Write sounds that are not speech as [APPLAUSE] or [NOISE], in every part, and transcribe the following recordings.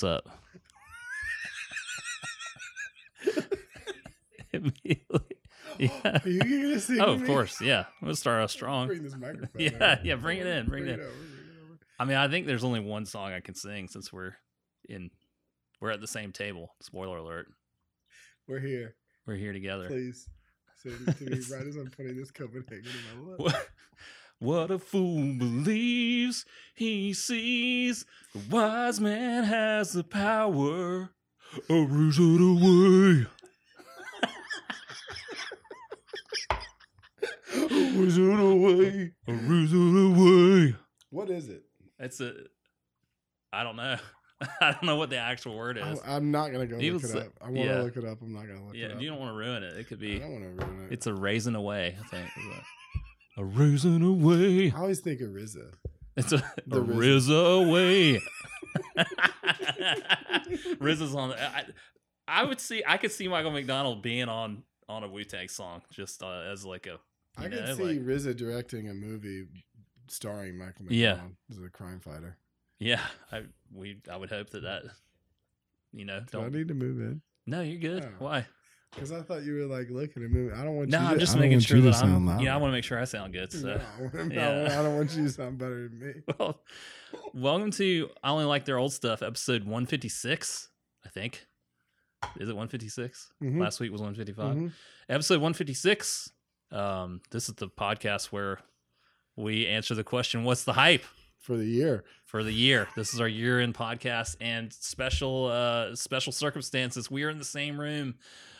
What's up? Immediately. [LAUGHS] Yeah. [LAUGHS] Are you gonna sing? Oh, of me? course. Yeah. We'll start off strong. Bring this microphone. [LAUGHS] Yeah, over. yeah, bring it in, bring it in. over, bring it. I mean, I think there's only one song I can sing since we're in, we're at the same table. Spoiler alert. We're here. We're here together. Please sing to me right as I'm putting this Copenhagen in my lip. What, a fool believes he sees. The wise man has the power. A reason away. A reason away. A reason away. What is it? It's a. I don't know. [LAUGHS] I don't know what the actual word is. I, am not gonna go You look it say- up. I want to yeah. look it up. I'm not gonna look yeah, it up. Yeah, you don't want to ruin it. It could be. I don't want to ruin it. It's a raisin away. I think. A- raisin away. I always think of RZA. It's a, [LAUGHS] The a RZA away. [LAUGHS] RZA's on. I, I would see. I could see Michael McDonald being on on a Wu Tang song just uh, as like a. I could see like- RZA directing a movie starring Michael Yeah. McDonald as a crime fighter. Yeah, I we I would hope that that. You know, Do I don't. need to move in? No, you're good. Oh. Why? Because I thought you were like looking at me. I don't want No, you. I'm to, just making sure that I'm. sound loud. Yeah, I want to make sure I sound good. So. No, [LAUGHS] no, Yeah. I don't want you to [LAUGHS] sound better than me. [LAUGHS] Well, welcome to I only like their old stuff, episode 156. I think. Is it 156? Mhm. Last week was 155. Mhm. Episode 156. Um, this is the podcast where we answer the question, "What's the hype?" For the year, for the year. This is our year in podcast and special uh special circumstances. We are in the same room.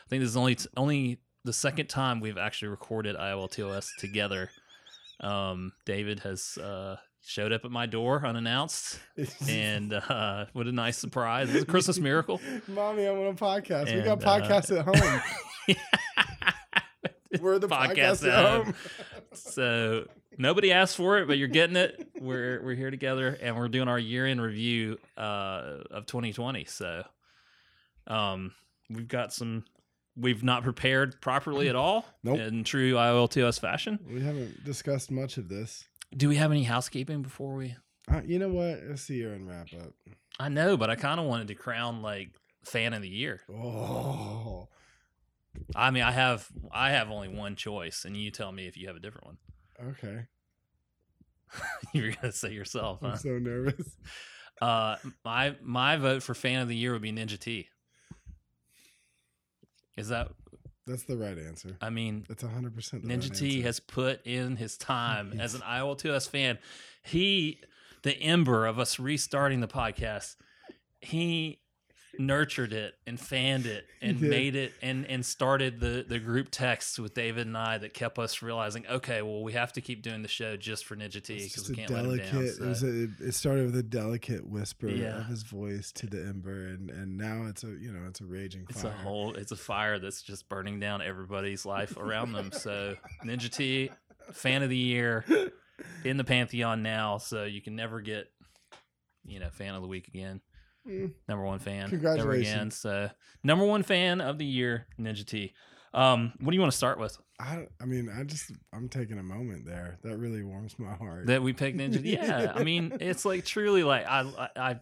I think this is only only the second time we've actually recorded IOLTOS together. Um David has uh showed up at my door unannounced [LAUGHS] and uh what a nice surprise. It's a Christmas miracle. [LAUGHS] Mommy, I'm on a podcast. we got And, uh, podcasts at home. [LAUGHS] We're the podcast, at home. so nobody asked for it, but you're getting it. We're we're here together, and we're doing our year in review uh, of 2020. So, um, we've got some. We've not prepared properly at all [LAUGHS] Nope. in true IOLTOS fashion. we haven't discussed much of this. Do we have any housekeeping before we? Uh, you know what? Let's see year and wrap up. I know, but I kind of wanted to crown like fan of the year. Oh, I mean, I have I have only one choice, and you tell me if you have a different one. okay. [LAUGHS] You're gonna say yourself. I'm so nervous. Uh, my my vote for fan of the year would be Ninja T. Is that? That's the right answer. I mean, That's 100 percent Ninja right T answer. has put in his time as an [LAUGHS] IOLTOS fan. He, the ember of us restarting the podcast, he nurtured it and fanned it [LAUGHS] and made it and and started the the group texts with David and I that kept us realizing, okay, well, we have to keep doing the show just for Ninja T because we can't let him delicate. down. It, was a, it started with a delicate whisper Yeah. of his voice to the ember, and and now it's a you know it's a raging It's a whole it's a fire that's just burning down everybody's life around them. So [LAUGHS] Ninja T, fan of the year in the Pantheon now, so you can never get you know, fan of the week again. Mm. Number one fan. Congratulations. again. So number one fan of the year, Ninja T. Um, what do you want to start with? I, I mean, I just I'm taking a moment there. That really warms my heart. That we picked Ninja T? [LAUGHS] Yeah. I mean, it's like truly like I I I,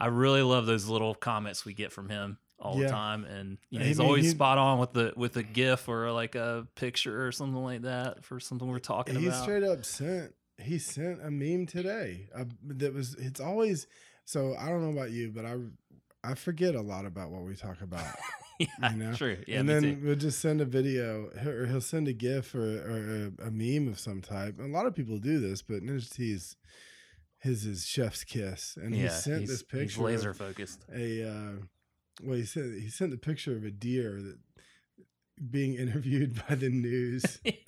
I really love those little comments we get from him all Yeah. the time and you know, I he's mean, always he- spot on with the with a gif or like a picture or something like that for something we're talking he about He straight up sent he sent a meme today uh, that was it's always so i don't know about you but i i forget a lot about what we talk about [LAUGHS] yeah, you know? true. Yeah and then too. we'll just send a video or he'll send a gif or, or a, a meme of some type. A lot of people do this but ninja t's his is chef's kiss. And he sent this he's picture laser focused a uh well he sent he sent the picture of a deer that being [LAUGHS] interviewed by the news. [LAUGHS] He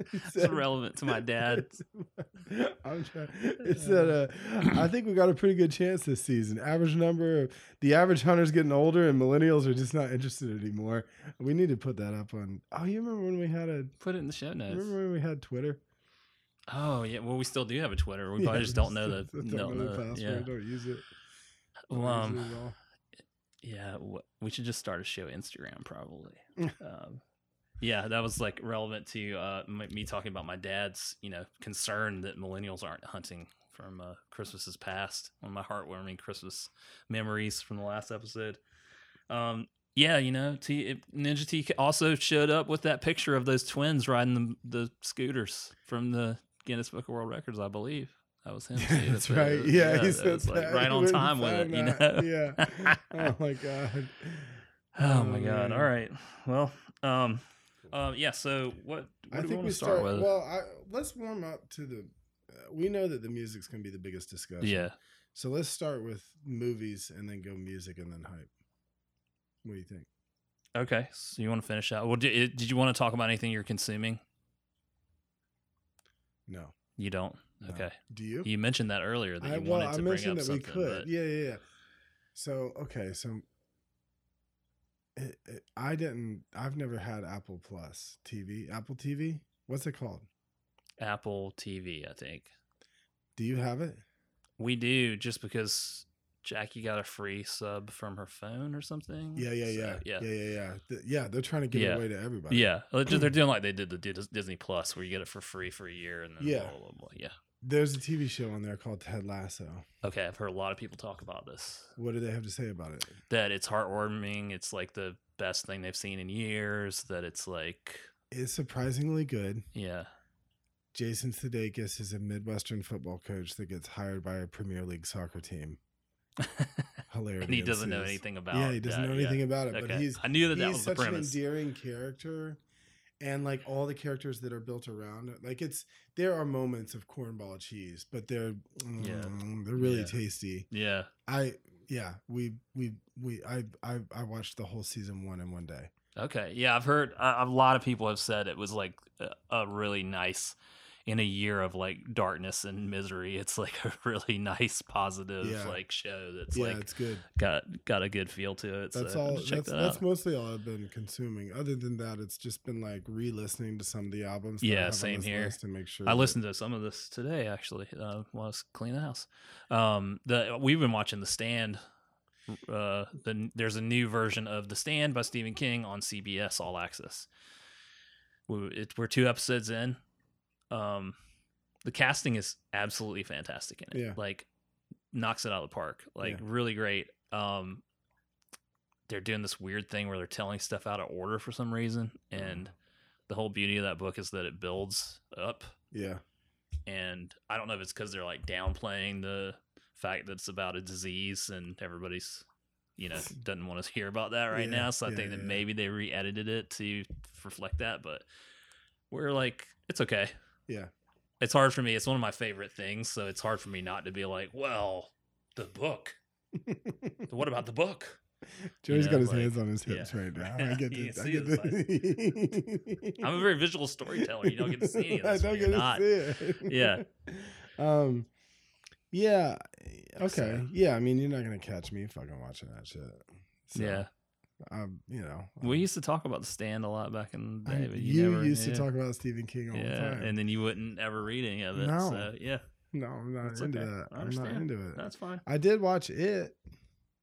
[LAUGHS] it's said- relevant to my dad [LAUGHS] I'm trying. It said, uh, I think we got a pretty good chance this season. Average number, the average hunter's getting older, and millennials are just not interested anymore. We need to put that up on. Oh, you remember when we had a? put it in the show notes Remember when we had Twitter? oh yeah well we still do have a twitter we [LAUGHS] Yeah, probably just don't know the don't, don't know the password. yeah Don't use it. Don't well, use um, it. Yeah, we should just start a show Instagram probably. um, yeah, that was like relevant to uh, me talking about my dad's, you know, concern that millennials aren't hunting from uh, Christmases past. One of my heartwarming Christmas memories from the last episode. Um, yeah, you know, T it, Ninja T also showed up with that picture of those twins riding the the scooters from the Guinness Book of World Records, I believe. That was him. [LAUGHS] too. That's uh, right. Yeah, he it said was, like right He [LAUGHS] on time with it. You [LAUGHS] know. Yeah. Oh my god. Oh, Oh, my god! All right. Well, um, um, yeah. So what? what I do we think we to start, start. with? Well, I, let's warm up to the. Uh, we know that the music's going to be the biggest discussion. yeah. So let's start with movies and then go music and then hype. What do you think? Okay. So you want to finish out? Well, did, did you want to talk about anything you're consuming? No. You don't. no. Okay. Do you? You mentioned that earlier that I, you well, wanted I to bring up that we something. could. but- Yeah, yeah, yeah. So okay, so it, it, I didn't. I've never had Apple Plus TV. Apple TV. What's it called? Apple TV, I think. Do you have it? We do just because Jackie got a free sub from her phone or something. Yeah, yeah, So, yeah, yeah. yeah, yeah, yeah. Th- yeah, they're trying to give Yeah. it away to everybody. Yeah, They're [CLEARS THROAT] doing like they did the Disney Plus, where you get it for free for a year, and then Yeah. blah, blah, blah, blah. yeah. There's a TV show on there called Ted Lasso. Okay, I've heard a lot of people talk about this. What do they have to say about it? That it's heartwarming. It's like the best thing they've seen in years. That it's like, It's surprisingly good. yeah, Jason Sudeikis is a Midwestern football coach that gets hired by a Premier League soccer team. Hilarity. [LAUGHS] and he doesn't know anything about. Yeah, he doesn't that, know yeah. anything about it, Okay, but he's I knew that that he's was the such an premise. endearing character, and like all the characters that are built around it, like it's there are moments of cornball cheese, but they're Yeah. mm, they're really Yeah. tasty. Yeah, I yeah, we we we I I I watched the whole season one in one day. Okay. Yeah, I've heard a, a lot of people have said it was like a, a really nice in a year of like darkness and misery. It's like a [LAUGHS] really nice positive Yeah. like show that's yeah, like it's good. got got a good feel to it. That's so all. That's, that that's mostly all I've been consuming. Other than that, it's just been like re-listening to some of the albums. Yeah, same here. To make sure I listened to some of this today actually uh, while I was cleaning the house. Um, the we've been watching The Stand. Uh, the there's a new version of The Stand by Stephen King on CBS All Access. We're two episodes in. Um, the casting is absolutely fantastic in it. Yeah. Like knocks it out of the park. Like Yeah. really great. Um, they're doing this weird thing where they're telling stuff out of order for some reason, and the whole beauty of that book is that it builds up Yeah, and I don't know if it's because they're like downplaying the fact that it's about a disease and everybody's you know [LAUGHS] doesn't want to hear about that right Yeah, now. So I yeah, think that yeah. maybe they re-edited it to reflect that, but we're like it's okay. Yeah. It's hard for me. It's one of my favorite things, so it's hard for me not to be like, well, the book. [LAUGHS] What about the book? Joey's know, got his like, hands on his yeah. hips right now. I get You [LAUGHS] to. I get his to. I'm a very visual storyteller. You don't get to see any of [LAUGHS] I this. don't get to not. see it. Yeah. Um. Yeah. Okay. So- Yeah. I mean, you're not gonna catch me fucking watching that shit. So, Yeah. Um. You know. We used to talk about the stand a lot back in the day, but you never, used yeah. to talk about Stephen King all the yeah, time. and then you wouldn't ever read any of it. No. So yeah, no, I'm not That's into okay. that. I'm not into it. that's fine. I did watch it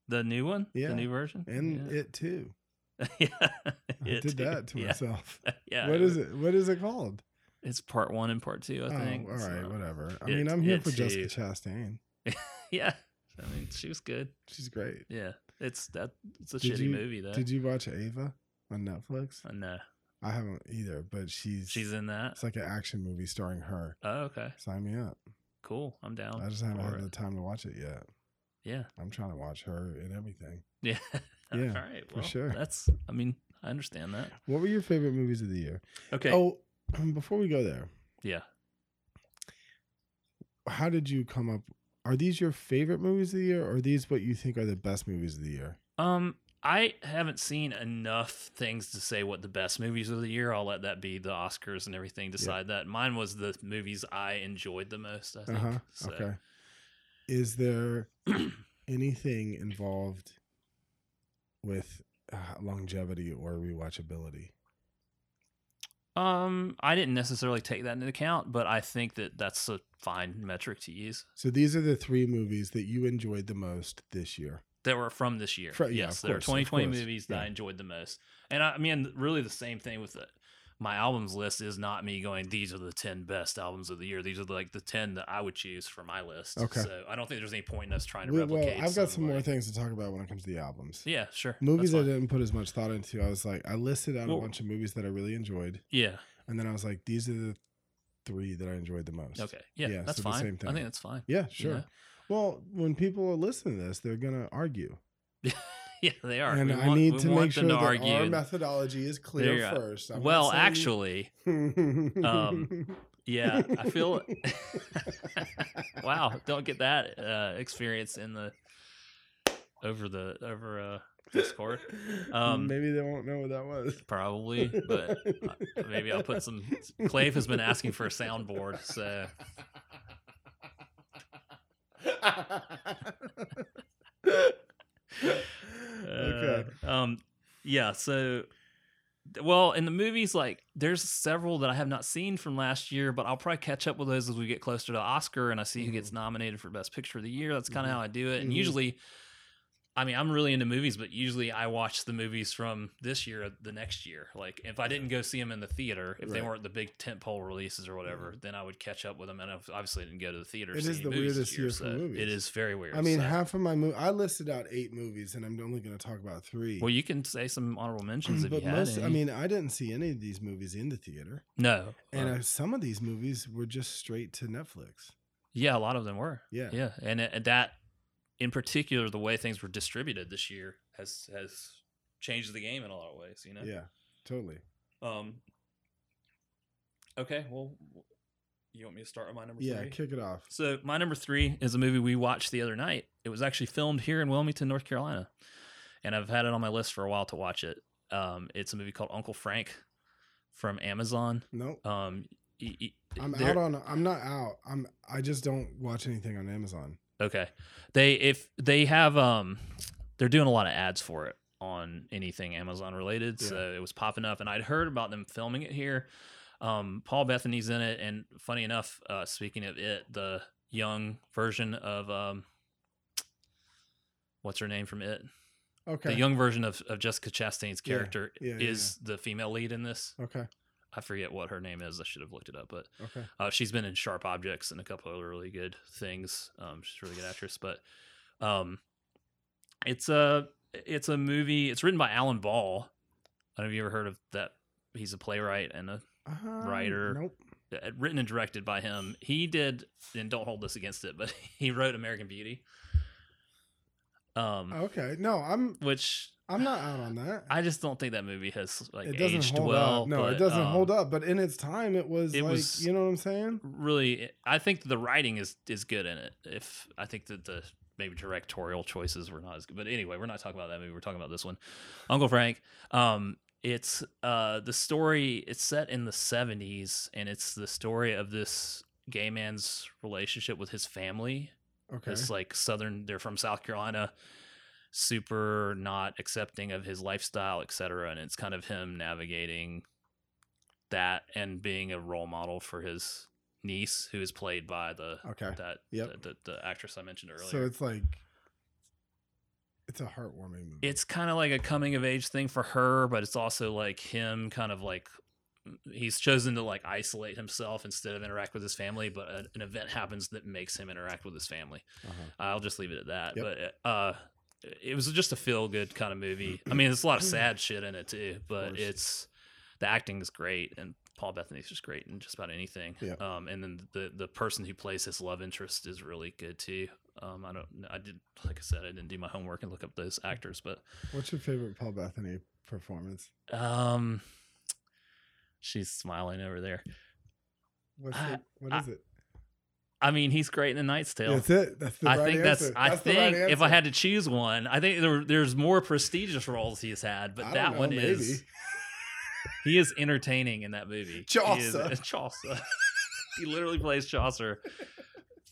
The new one, Yeah. the new version, and it too. [LAUGHS] yeah, I did too. that to [LAUGHS] yeah. myself. [LAUGHS] Yeah, What is it? What is it called? It's part one and part two, I think. Oh, all right, so- whatever. I it- mean, I'm here for Jessica. Chastain. Yeah, I mean, she was good. She's great. Yeah, it's that. It's a Did shitty you- movie though. Did you watch Ava on Netflix? Uh, I know I haven't either, but she's she's in that. it's like an action movie starring her. Oh, okay, Sign me up. cool. I'm down. I just haven't had it. the time to watch it yet. Yeah, I'm trying to watch her and everything. yeah, [LAUGHS] Yeah, all right, for well, sure. That's. I mean, I understand that. What were your favorite movies of the year? Okay. Oh, [CLEARS THROAT] before we go there, Yeah. how did you come up? Are these your favorite movies of the year, or are these what you think are the best movies of the year? Um, I haven't seen enough things to say what the best movies of the year. I'll let that be the Oscars and everything decide that. Mine was the movies I enjoyed the most. I think. huh. So, Okay. Is there anything involved with uh, longevity or rewatchability? Um, I didn't necessarily take that into account, but I think that that's a fine metric to use. So these are the three movies that you enjoyed the most this year. That were from this year. Yeah, yes, there are 2020 movies that I enjoyed the most, and I, I mean, really the same thing with the my albums list is not me going. These are the ten best albums of the year. These are like the ten that I would choose for my list. Okay. So I don't think there's any point in us trying to We- well, replicate. I've got some more things to talk about when it comes to the albums. Yeah, sure. Movies I didn't put as much thought into. I was like, I listed out Well- a bunch of movies that I really enjoyed, Yeah. and then I was like, these are the three that I enjoyed the most. Okay. Yeah. Yeah, that's so the fine. same I thing. think that's fine. Yeah, sure. Yeah. Well, when people are listening to this, they're gonna argue, [LAUGHS] [LAUGHS] Yeah, they are. and We I want- need to make sure to that argue. our methodology is clear first. I'm well, saying- actually, um, [LAUGHS] yeah, I feel. [LAUGHS] wow, don't get that uh, experience in the over the over uh, Discord. Um, maybe they won't know what that was. Probably, but uh, maybe I'll put some. Clave has been asking for a soundboard, so okay. Uh, um, yeah. So, well, in the movies, like there's several that I have not seen from last year, but I'll probably catch up with those as we get closer to Oscar and I see who gets nominated for Best Picture of the Year. That's kind of Mhm. how I do it, and Mhm. usually. I mean, I'm really into movies, but usually I watch the movies from this year, the next year. Like, if I didn't go see them in the theater, if they weren't the big tentpole releases or whatever, then I would catch up with them. And I've- obviously, didn't go to the theater. It is the weirdest year for so movies. It is very weird. I mean, so- half of my movie. I listed out eight movies, and I'm only going to talk about three. Well, you can say some honorable mentions if but you had most, any. I mean, I didn't see any of these movies in the theater, no, and Uh, some of these movies were just straight to Netflix. yeah, a lot of them were. Yeah, Yeah, and, it- and that, in particular, the way things were distributed this year has has changed the game in a lot of ways. You know. yeah, totally. Um. Okay. Well, you want me to start with my number Yeah, three? kick it off. So my number three is a movie we watched the other night. It was actually filmed here in Wilmington, North Carolina, and I've had it on my list for a while to watch it. Um, it's a movie called Uncle Frank from Amazon. Nope. Um, y- y- I'm out on. I'm not out. I'm. I just don't watch anything on Amazon. Okay. They if they have um they're doing a lot of ads for it on anything Amazon related. So it was popping up and I'd heard about them filming it here. Um Paul Bettany's in it and funny enough, uh speaking of it, the young version of um what's her name from it? Okay. The young version of, of Jessica Chastain's character Yeah, yeah, is the female lead in this. okay. I forget what her name is. I should have looked it up, but Okay. uh, she's been in Sharp Objects and a couple other really good things. Um, she's a really good actress, but um, it's a it's a movie. It's written by Alan Ball. I don't know if you ever heard of that. He's a playwright and a, Um, Writer. Nope. uh, written and directed by him. He did, and don't hold this against it, but [LAUGHS] he wrote American Beauty. Um, Okay. No, I'm. which I'm not out on that. I just don't think that movie has like it doesn't aged hold well. up. No, but, it doesn't um, hold up. But in its time, it was it like was- you know what I'm saying. really i think the writing is is good in it if i think that the maybe directorial choices were not as good but anyway we're not talking about that movie we're talking about this one uncle frank um it's uh the story it's set in the 70s and it's the story of this gay man's relationship with his family Okay. this like southern they're from south carolina super not accepting of his lifestyle etc and it's kind of him navigating that and being a role model for his niece who is played by the Okay. that Yep. the, the, the actress i mentioned earlier So it's like it's a heartwarming movie. it's kind of like a coming of age thing for her but it's also like him kind of like he's chosen to like isolate himself instead of interact with his family but a, an event happens that makes him interact with his family uh-huh. I'll just leave it at that. Yep. But uh, it was just a feel good kind of movie. I mean, there's a lot of sad [CLEARS THROAT] shit in it too, but it's the acting is great and Paul Bettany's just great in just about anything. Yeah. Um, and then the the person who plays his love interest is really good too. Um, I don't, I did, like I said, I didn't do my homework and look up those actors, but What's your favorite Paul Bettany performance? um, she's smiling over there. What's I- it? What I- it? I mean, he's great in the Knight's Tale. That's it. That's the I right think that's. answer. I That's the think right if I had to choose one, I think there, there's more prestigious roles he's had, but I that know, one maybe. is [LAUGHS] he is entertaining in that movie. He is- Chaucer. [LAUGHS] Chaucer. [LAUGHS] he literally plays Chaucer,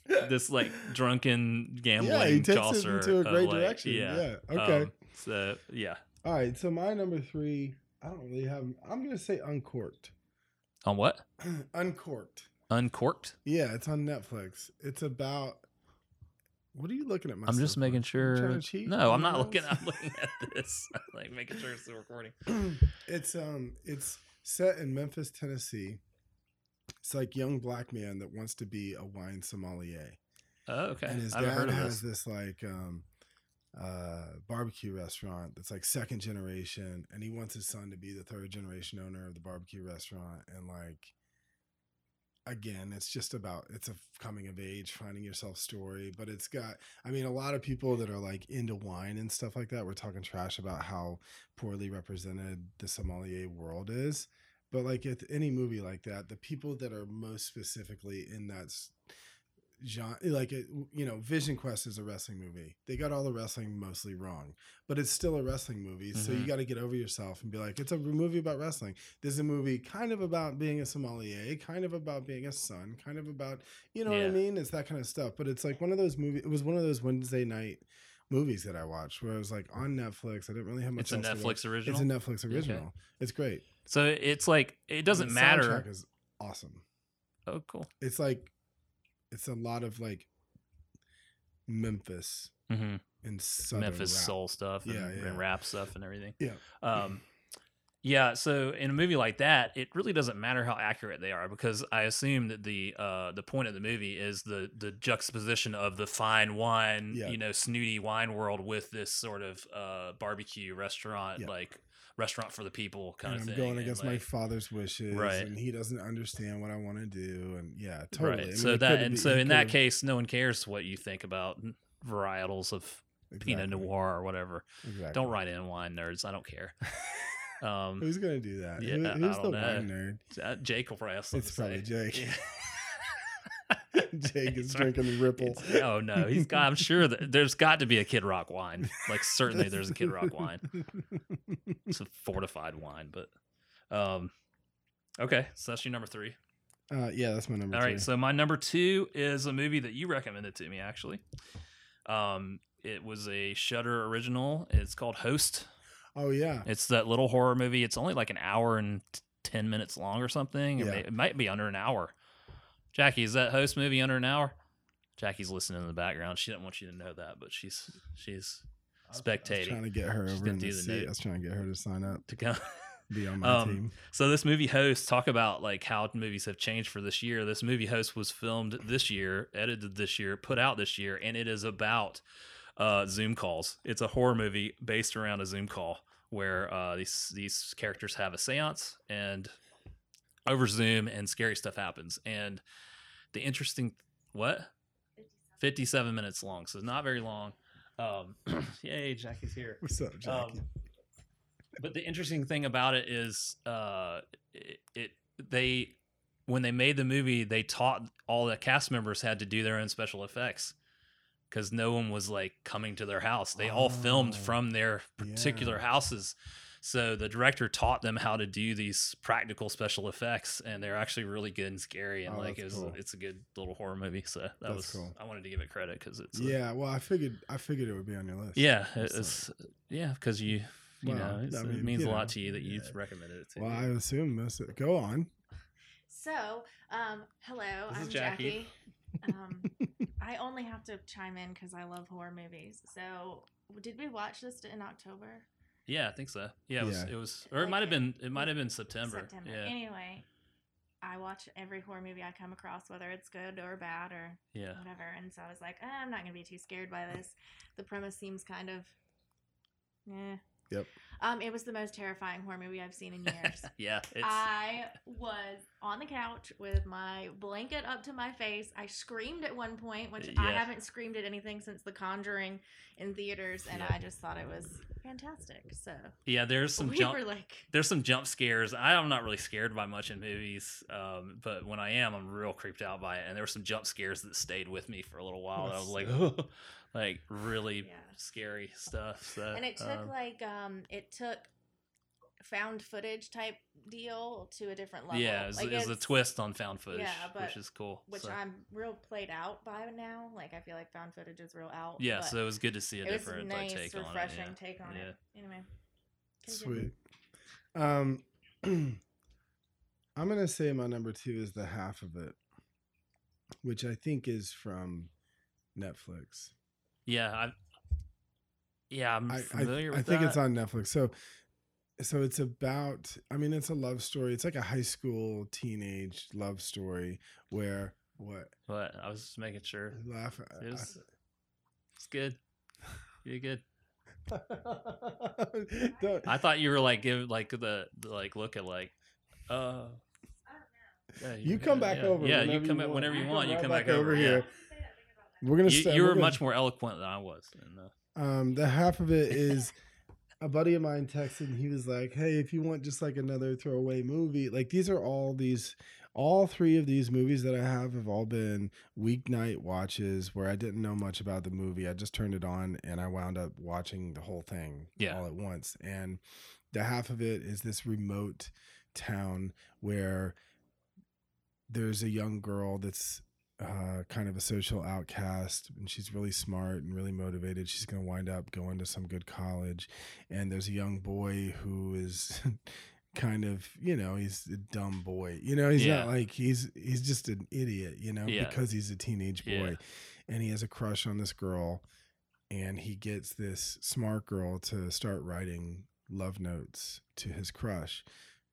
this like drunken gambling yeah, he takes Chaucer. it into a great like- direction. Yeah. Yeah. Okay. Um, so yeah, All right. So my number three. I don't really have. I'm gonna say uncorked. on what? [CLEARS THROAT] uncorked. Uncorked. Yeah, it's on Netflix. It's about. What are you looking at? I'm just stuff making sure. No, I'm not my looking. I'm looking [LAUGHS] at this. [LAUGHS] like making sure it's still recording. [CLEARS THROAT] it's um, it's set in Memphis, Tennessee. It's like young black man that wants to be a wine sommelier. Oh, okay. and his I haven't dad has this. this like um uh barbecue restaurant that's like second generation and he wants his son to be the third generation owner of the barbecue restaurant and like again it's just about it's a coming of age finding yourself story but it's got i mean a lot of people that are like into wine and stuff like that we're talking trash about how poorly represented the sommelier world is but like at any movie like that the people that are most specifically in that genre like it, you know vision quest is a wrestling movie they got all the wrestling mostly wrong but it's still a wrestling movie so you Mhm. got to get over yourself and be like it's a movie about wrestling this is a movie kind of about being a sommelier kind of about being a son kind of about you know what i mean it's that kind of stuff but it's like one of those movies it was one of those wednesday night movies that i watched where it was like on netflix i didn't really have much It's a else to watch. Netflix original. it's a netflix original it's great so it's like it doesn't the matter. is awesome Oh, cool. it's like it's a lot of like Memphis hmm and southern Memphis rap. soul stuff and, Yeah, yeah. and rap stuff and everything. Yeah. Um, yeah. So in a movie like that, it really doesn't matter how accurate they are because I assume that the uh, the point of the movie is the the juxtaposition of the fine wine, Yeah. you know, snooty wine world with this sort of uh, barbecue restaurant, Yeah. like restaurant for the people kind and of I'm thing. going and, against my father's wishes, Right. and he doesn't understand what I want to do, and yeah, totally. I mean, so that and be- so in that case, no one cares what you think about varietals of Pinot Noir or whatever. Exactly. Don't write in wine nerds. I don't care. [LAUGHS] Um, Who's gonna do that? Yeah, Who- who's the know. wine nerd? Jake will probably It's probably. Jake. Yeah. [LAUGHS] Jake is drinking Ripple. It's- oh no, he's got. I'm sure that there's got to be a Kid Rock wine. Like certainly there's a Kid Rock wine. [LAUGHS] It's a fortified wine, but um, okay. So that's your number three. Uh, yeah, that's my number. All right. So my number two is a movie that you recommended to me. Actually, um, it was a Shudder original. It's called Host. oh yeah, It's that little horror movie. It's only like an hour and ten minutes long or something. Or Yeah. may- it might be under an hour. Jackie, is that host movie under an hour? Jackie's listening in the background. She didn't want you to know that, but she's she's I was spectating trying to get her over in the seat. note. I was trying to get her to sign up, to come. [LAUGHS] be on my Um, team. So this movie host talk about like how movies have changed for this year. This movie host was filmed this year, edited this year, put out this year, and it is about uh, Zoom calls. It's a horror movie based around a Zoom call where uh, these these characters have a séance and over Zoom and scary stuff happens. And the interesting what 57 minutes long, so not very long. Um, [CLEARS THROAT] yay, Jackie's here. What's up, Jackie? Um, but the interesting thing about it is, uh, it, it they when they made the movie, they taught all the cast members had to do their own special effects because no one was like coming to their house. They all filmed Oh, from their particular yeah. houses. So the director taught them how to do these practical special effects, and they're actually really good and scary. And Oh, like it was, cool. it's a good little horror movie. So that That's was cool. I wanted to give it credit because it's a- yeah, well, I figured I figured it would be on your list. yeah, That's it's yeah, because you you Well, know it's, I it means you a lot know, to you that you've yeah. recommended it to. Well, me. I assume most. Of, go on. So, um, hello, This I'm Jackie. Jackie. Um, [LAUGHS] I only have to chime in because I love horror movies. So, did we watch this in October? Yeah, I think so. Yeah, it was. Yeah. It was, or it Like might have been. It might have been September. September. Yeah, Anyway, I watch every horror movie I come across, whether it's good or bad or yeah, whatever. And so I was like, eh, I'm not gonna be too scared by this. The premise seems kind of, yeah. Yep. Um, it was the most terrifying horror movie I've seen in years. [LAUGHS] yeah. It's I was on the couch with my blanket up to my face. I screamed at one point, which I haven't screamed at anything since The Conjuring in theaters, and Yeah. I just thought it was fantastic. So yeah. There's some we jump. were like, There's some jump scares. I'm not really scared by much in movies, um, but when I am, I'm real creeped out by it. And there were some jump scares that stayed with me for a little while. I was like, [LAUGHS] like really Yeah. scary stuff. So, and it took um, like um, it took found footage type deal to a different level. yeah, it's, like it's a twist on found footage, Yeah, but- which is cool. Which so. I'm real played out by now. Like I feel like found footage is real out. yeah, so it was good to see a it was different nice, like, take on it. refreshing yeah. take on Yeah. it. Anyway, continue. Sweet. Um, [CLEARS THROAT] I'm gonna say my number two is the half of it, which I think is from Netflix. Yeah, I, yeah, I'm I, I, familiar I with think that. it's on Netflix. So so it's about i mean it's a love story it's like a high school teenage love story where what But I was just making sure. laugh It was, it's good. You did good. [LAUGHS] Don't- I thought you were like give like the, the like look at like uh yeah, you come back yeah. over Yeah, you come you whenever you You want. come You come back back, over over here. We're gonna You, start, you we're gonna- much more eloquent than I was. Uh, um the half of it is [LAUGHS] a buddy of mine texted and he was like hey if you want just like another throwaway movie like these are all these all three of these movies that i have have all been weeknight watches where i didn't know much about the movie i just turned it on and i wound up watching the whole thing Yeah. all at once and the half of it is this remote town where there's a young girl that's uh, kind of a social outcast, and she's really smart and really motivated. She's going to wind up going to some good college. And there's a young boy who is [LAUGHS] kind of, you know, he's a dumb boy. You know, he's Yeah. not like he's he's just an idiot. You know, Yeah. because he's a teenage boy, Yeah. and he has a crush on this girl, and he gets this smart girl to start writing love notes to his crush,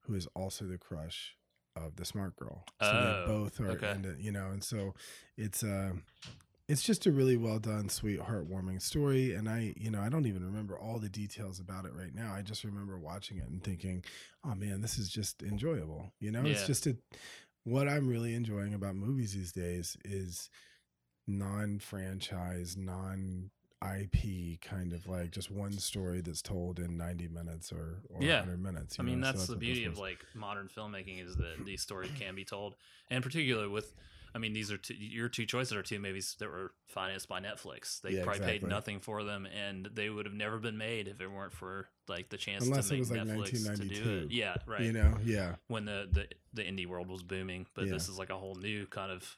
who is also the crush of the smart girl. So Oh, they both are okay. into, you know, and so it's uh it's just a really well done, sweet, heartwarming story. And I, you know, I don't even remember all the details about it right now. I just remember watching it and thinking, oh man, this is just enjoyable. You know, it's just a what I'm really enjoying about movies these days is non-franchise, non IP kind of like just one story that's told in 90 minutes or, or Yeah. 100 minutes. I mean, know? So that's the beauty of like modern filmmaking is that these stories can be told, and particularly with, I mean, these are two, your two choices are two movies that were financed by Netflix. They Yeah, probably paid nothing for them, and they would have never been made if it weren't for like the chance Unless to it make was, like, Netflix to do 1992. it. Yeah, right. You know, yeah. when the, the the indie world was booming, but Yeah. this is like a whole new kind of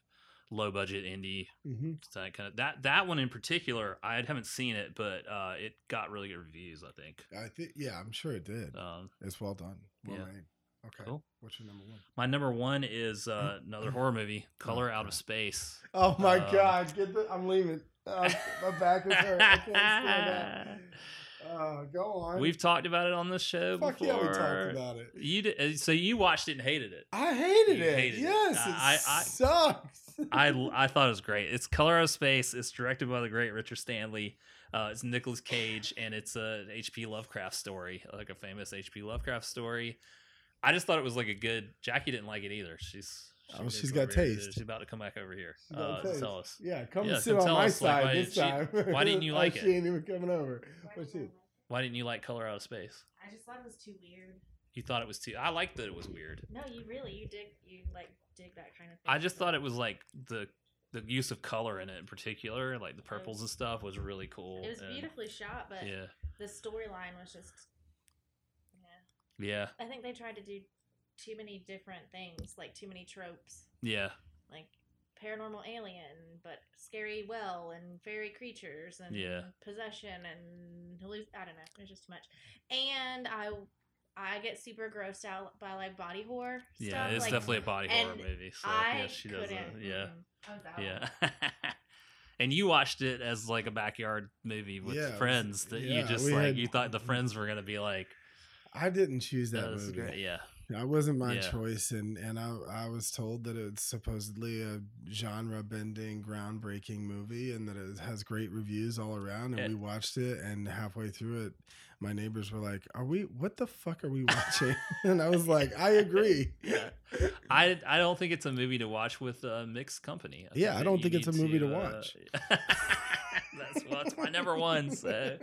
low budget indie hmm that kind of that that one in particular. I haven't seen it, but uh, it got really good reviews. I think. I think, yeah, I'm sure it did. Um, it's well done. Well yeah. made. Okay. Cool. What's your number one? my number one is uh, another horror movie, [CLEARS THROAT] Color Out God. of Space. Oh my Um, God. Get the, I'm leaving. Uh, my back is hurt. I can't stand. [LAUGHS] Uh, go on. We've talked about it on the show Fuck before. yeah, we talked about it. You did, uh, so you watched it and hated it. I hated You it. hated it. yes, it I- I- sucks. I I thought it was great. It's Color Out of Space. It's directed by the great Richard Stanley. Uh, it's Nicolas Cage, and it's a H.P. Lovecraft story, like a famous H.P. Lovecraft story. I just thought it was like a good. Jackie didn't like it either. She's Oh, she's got taste. She's about to come back over here. Uh, tell us. Yeah, come Yeah, sit come on my us, side why this she- time. [LAUGHS] why didn't you [LAUGHS] Oh, like She it? ain't even coming over. What's she? Why didn't you like Color Out of Space? I just thought it was too weird. You thought it was too. I liked that it was weird. No, you really you dig you like dig that kind of thing. I just thought it was like the the use of color in it in particular, like the purples and stuff, was really cool. It was and- beautifully shot, but Yeah, the storyline was just yeah. yeah, I think they tried to do too many different things, like too many tropes, yeah. like paranormal alien, but scary well and fairy creatures and Yeah. possession and halluc- I don't know. It was just too much. And I I get super grossed out by like body horror Yeah, stuff. it's like, definitely a body horror movie. So I yeah, she does. couldn't. A, yeah, I yeah. Mm-hmm. [LAUGHS] and you watched it as like a backyard movie with Yeah, it was- friends that you just like had- you thought the friends were gonna be like, I didn't choose that "Oh, this is movie. great. Yeah, That wasn't my Yeah. choice, and and I I was told that it's supposedly a genre bending, groundbreaking movie, and that it has great reviews all around. And Yeah. we watched it, and halfway through it, my neighbors were like, "Are we? What the fuck are we watching?" [LAUGHS] and I was like, "I agree." [LAUGHS] yeah. I I don't think it's a movie to watch with a mixed company. Yeah, I don't think it's a movie to uh, watch. [LAUGHS] that's well, that's my number one. So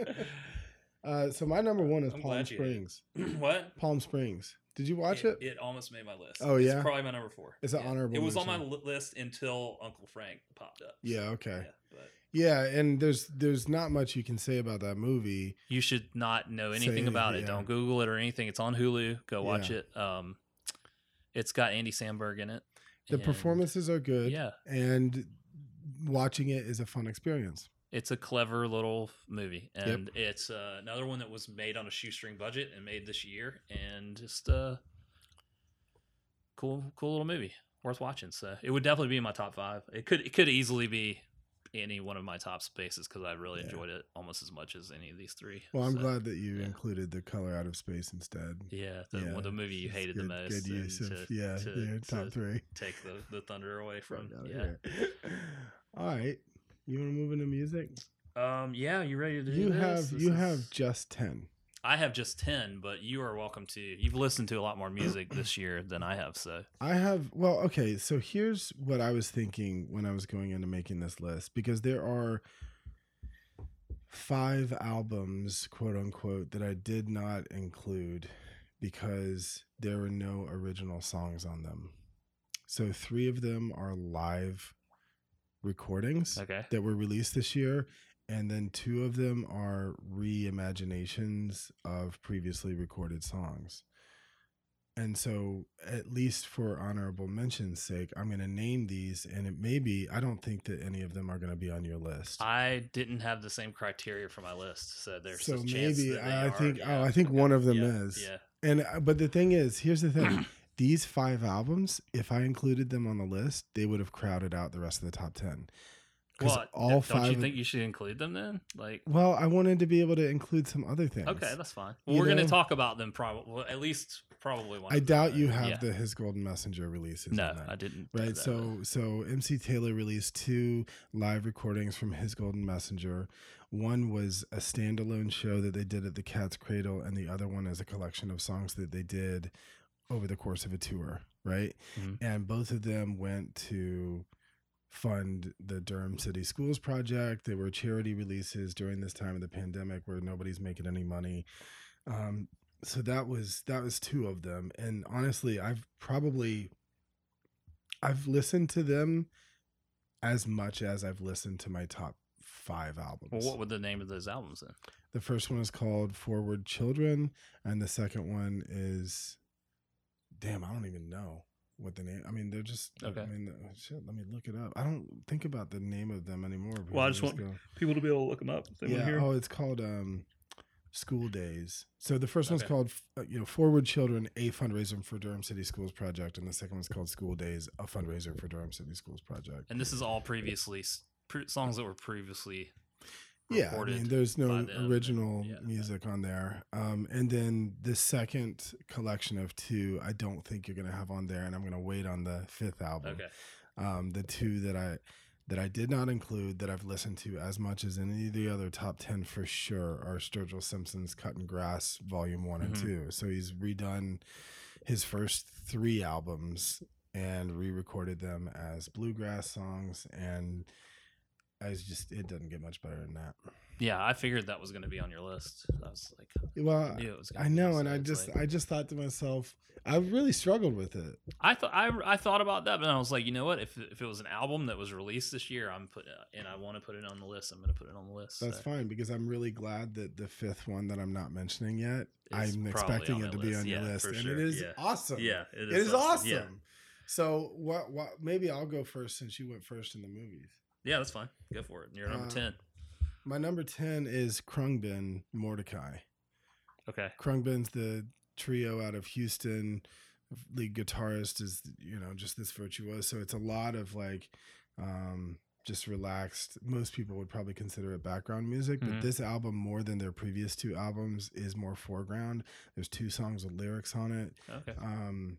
Uh, so my number one is I'm Palm. Springs. [CLEARS THROAT] what? Palm Springs. Did you watch it? It almost made my list. Oh, It's yeah? probably my number four. It's an Yeah. honorable It was on my li- list until Uncle Frank popped up. Yeah. Okay. Yeah, but Yeah, and there's there's not much you can say about that movie. you should not know Say anything about it. yeah. Don't Google it or anything. It's on Hulu. Go watch Yeah. it. Um, it's got Andy Samberg in it. The performances are good. Yeah, and watching it is a fun experience. It's a clever little movie, and it's uh, another one that was made on a shoestring budget and made this year, and just uh, cool, cool little movie, worth watching. So it would definitely be in my top five. It could, it could easily be any one of my top spaces because I really Yeah. enjoyed it almost as much as any of these three. Well, I'm So, glad that you yeah. included the color out of space instead. Yeah, the, Yeah, the movie you hated good, the most. Good use of to- yeah, to- top to three. Take the, the thunder away from. From Yeah. [LAUGHS] All right, you want to move into music? Um. Yeah. You ready to do You this? have This you is- have just ten. I have just ten, but you are welcome to. You've listened to a lot more music this [CLEARS THROAT] year than I have, so I have well, okay, so here's what I was thinking when I was going into making this list because there are five albums, quote unquote, that I did not include because there were no original songs on them. So three of them are live recordings okay. that were released this year and then two of them are reimaginations of previously recorded songs and so at least for honorable mention's sake i'm going to name these and it may be i don't think that any of them are going to be on your list I didn't have the same criteria for my list, so there's so maybe they i are, think yeah. oh i think one of them yeah, is Yeah. and uh, but the thing is here's the thing [CLEARS THROAT] these five albums if i included them on the list they would have crowded out the rest of the top ten. Well, all don't five you think you should include them then? Like, well i wanted to be able to include some other things okay, that's fine. Well, You we're going to talk about them probably. Well, at least probably one. I of them, doubt you have yeah. the His Golden Messenger releases. No. I didn't. Right, so so MC Taylor released two live recordings from His Golden Messenger. One was a standalone show that they did at the Cat's Cradle, and the other one is a collection of songs that they did over the course of a tour. Right, Mhm. and both of them went to fund the Durham City Schools project. They were charity releases during this time of the pandemic where nobody's making any money. Um, so that was that was two of them, and honestly, I've probably I've listened to them as much as I've listened to my top five albums. Well, what would the name of those albums then? the first one is called Forward Children, and the second one is, damn, I don't even know what the name. I mean, they're just Okay. I mean, shit. Let me look it up. I don't think about the name of them anymore. Well, I because just go- want People to be able to look them up. They yeah. Oh, it's called um, School Days. So the first one's Okay. called uh, you know Forward Children, a fundraiser for Durham City Schools Project, and the second one's called School Days, a fundraiser for Durham City Schools Project. And this is all previously pre- songs that were previously. Yeah, I mean, there's no them and- original yeah, music on there. Um, and then the second collection of two, I don't think you're gonna have on there, and I'm gonna wait on the fifth album. Okay. Um, the two that I that I did not include that I've listened to as much as any of the other top ten for sure are Sturgill Simpson's "Cutting Grass" Volume One and Mhm. Two. So he's redone his first three albums and re-recorded them as bluegrass songs and. I was just it doesn't get much better than that. Yeah, I figured that was going to be on your list. I was like, Well, I knew it was. Gonna I be, know, and I just like- I just thought to myself, I really struggled with it. I thought I, I thought about that, but I was like, you know what? If if it was an album that was released this year, I'm put uh, and I want to put it on the list. I'm going to put it on the list. That's so. fine because I'm really glad that the fifth one that I'm not mentioning yet, It's I'm expecting it to be list. on your list, and sure. it is Yeah. awesome. Yeah, it it is awesome. Yeah. So what? What? Maybe I'll go first since you went first in the movies. Yeah, that's fine. Go for it. You're number Uh, ten. My number ten is Khruangbin Mordechai. Okay. Khruangbin's the trio out of Houston. Lead guitarist is you know just this virtuoso. So it's a lot of like um just relaxed. Most people would probably consider it background music, but Mhm. this album more than their previous two albums is more foreground. There's two songs with lyrics on it. Okay. Um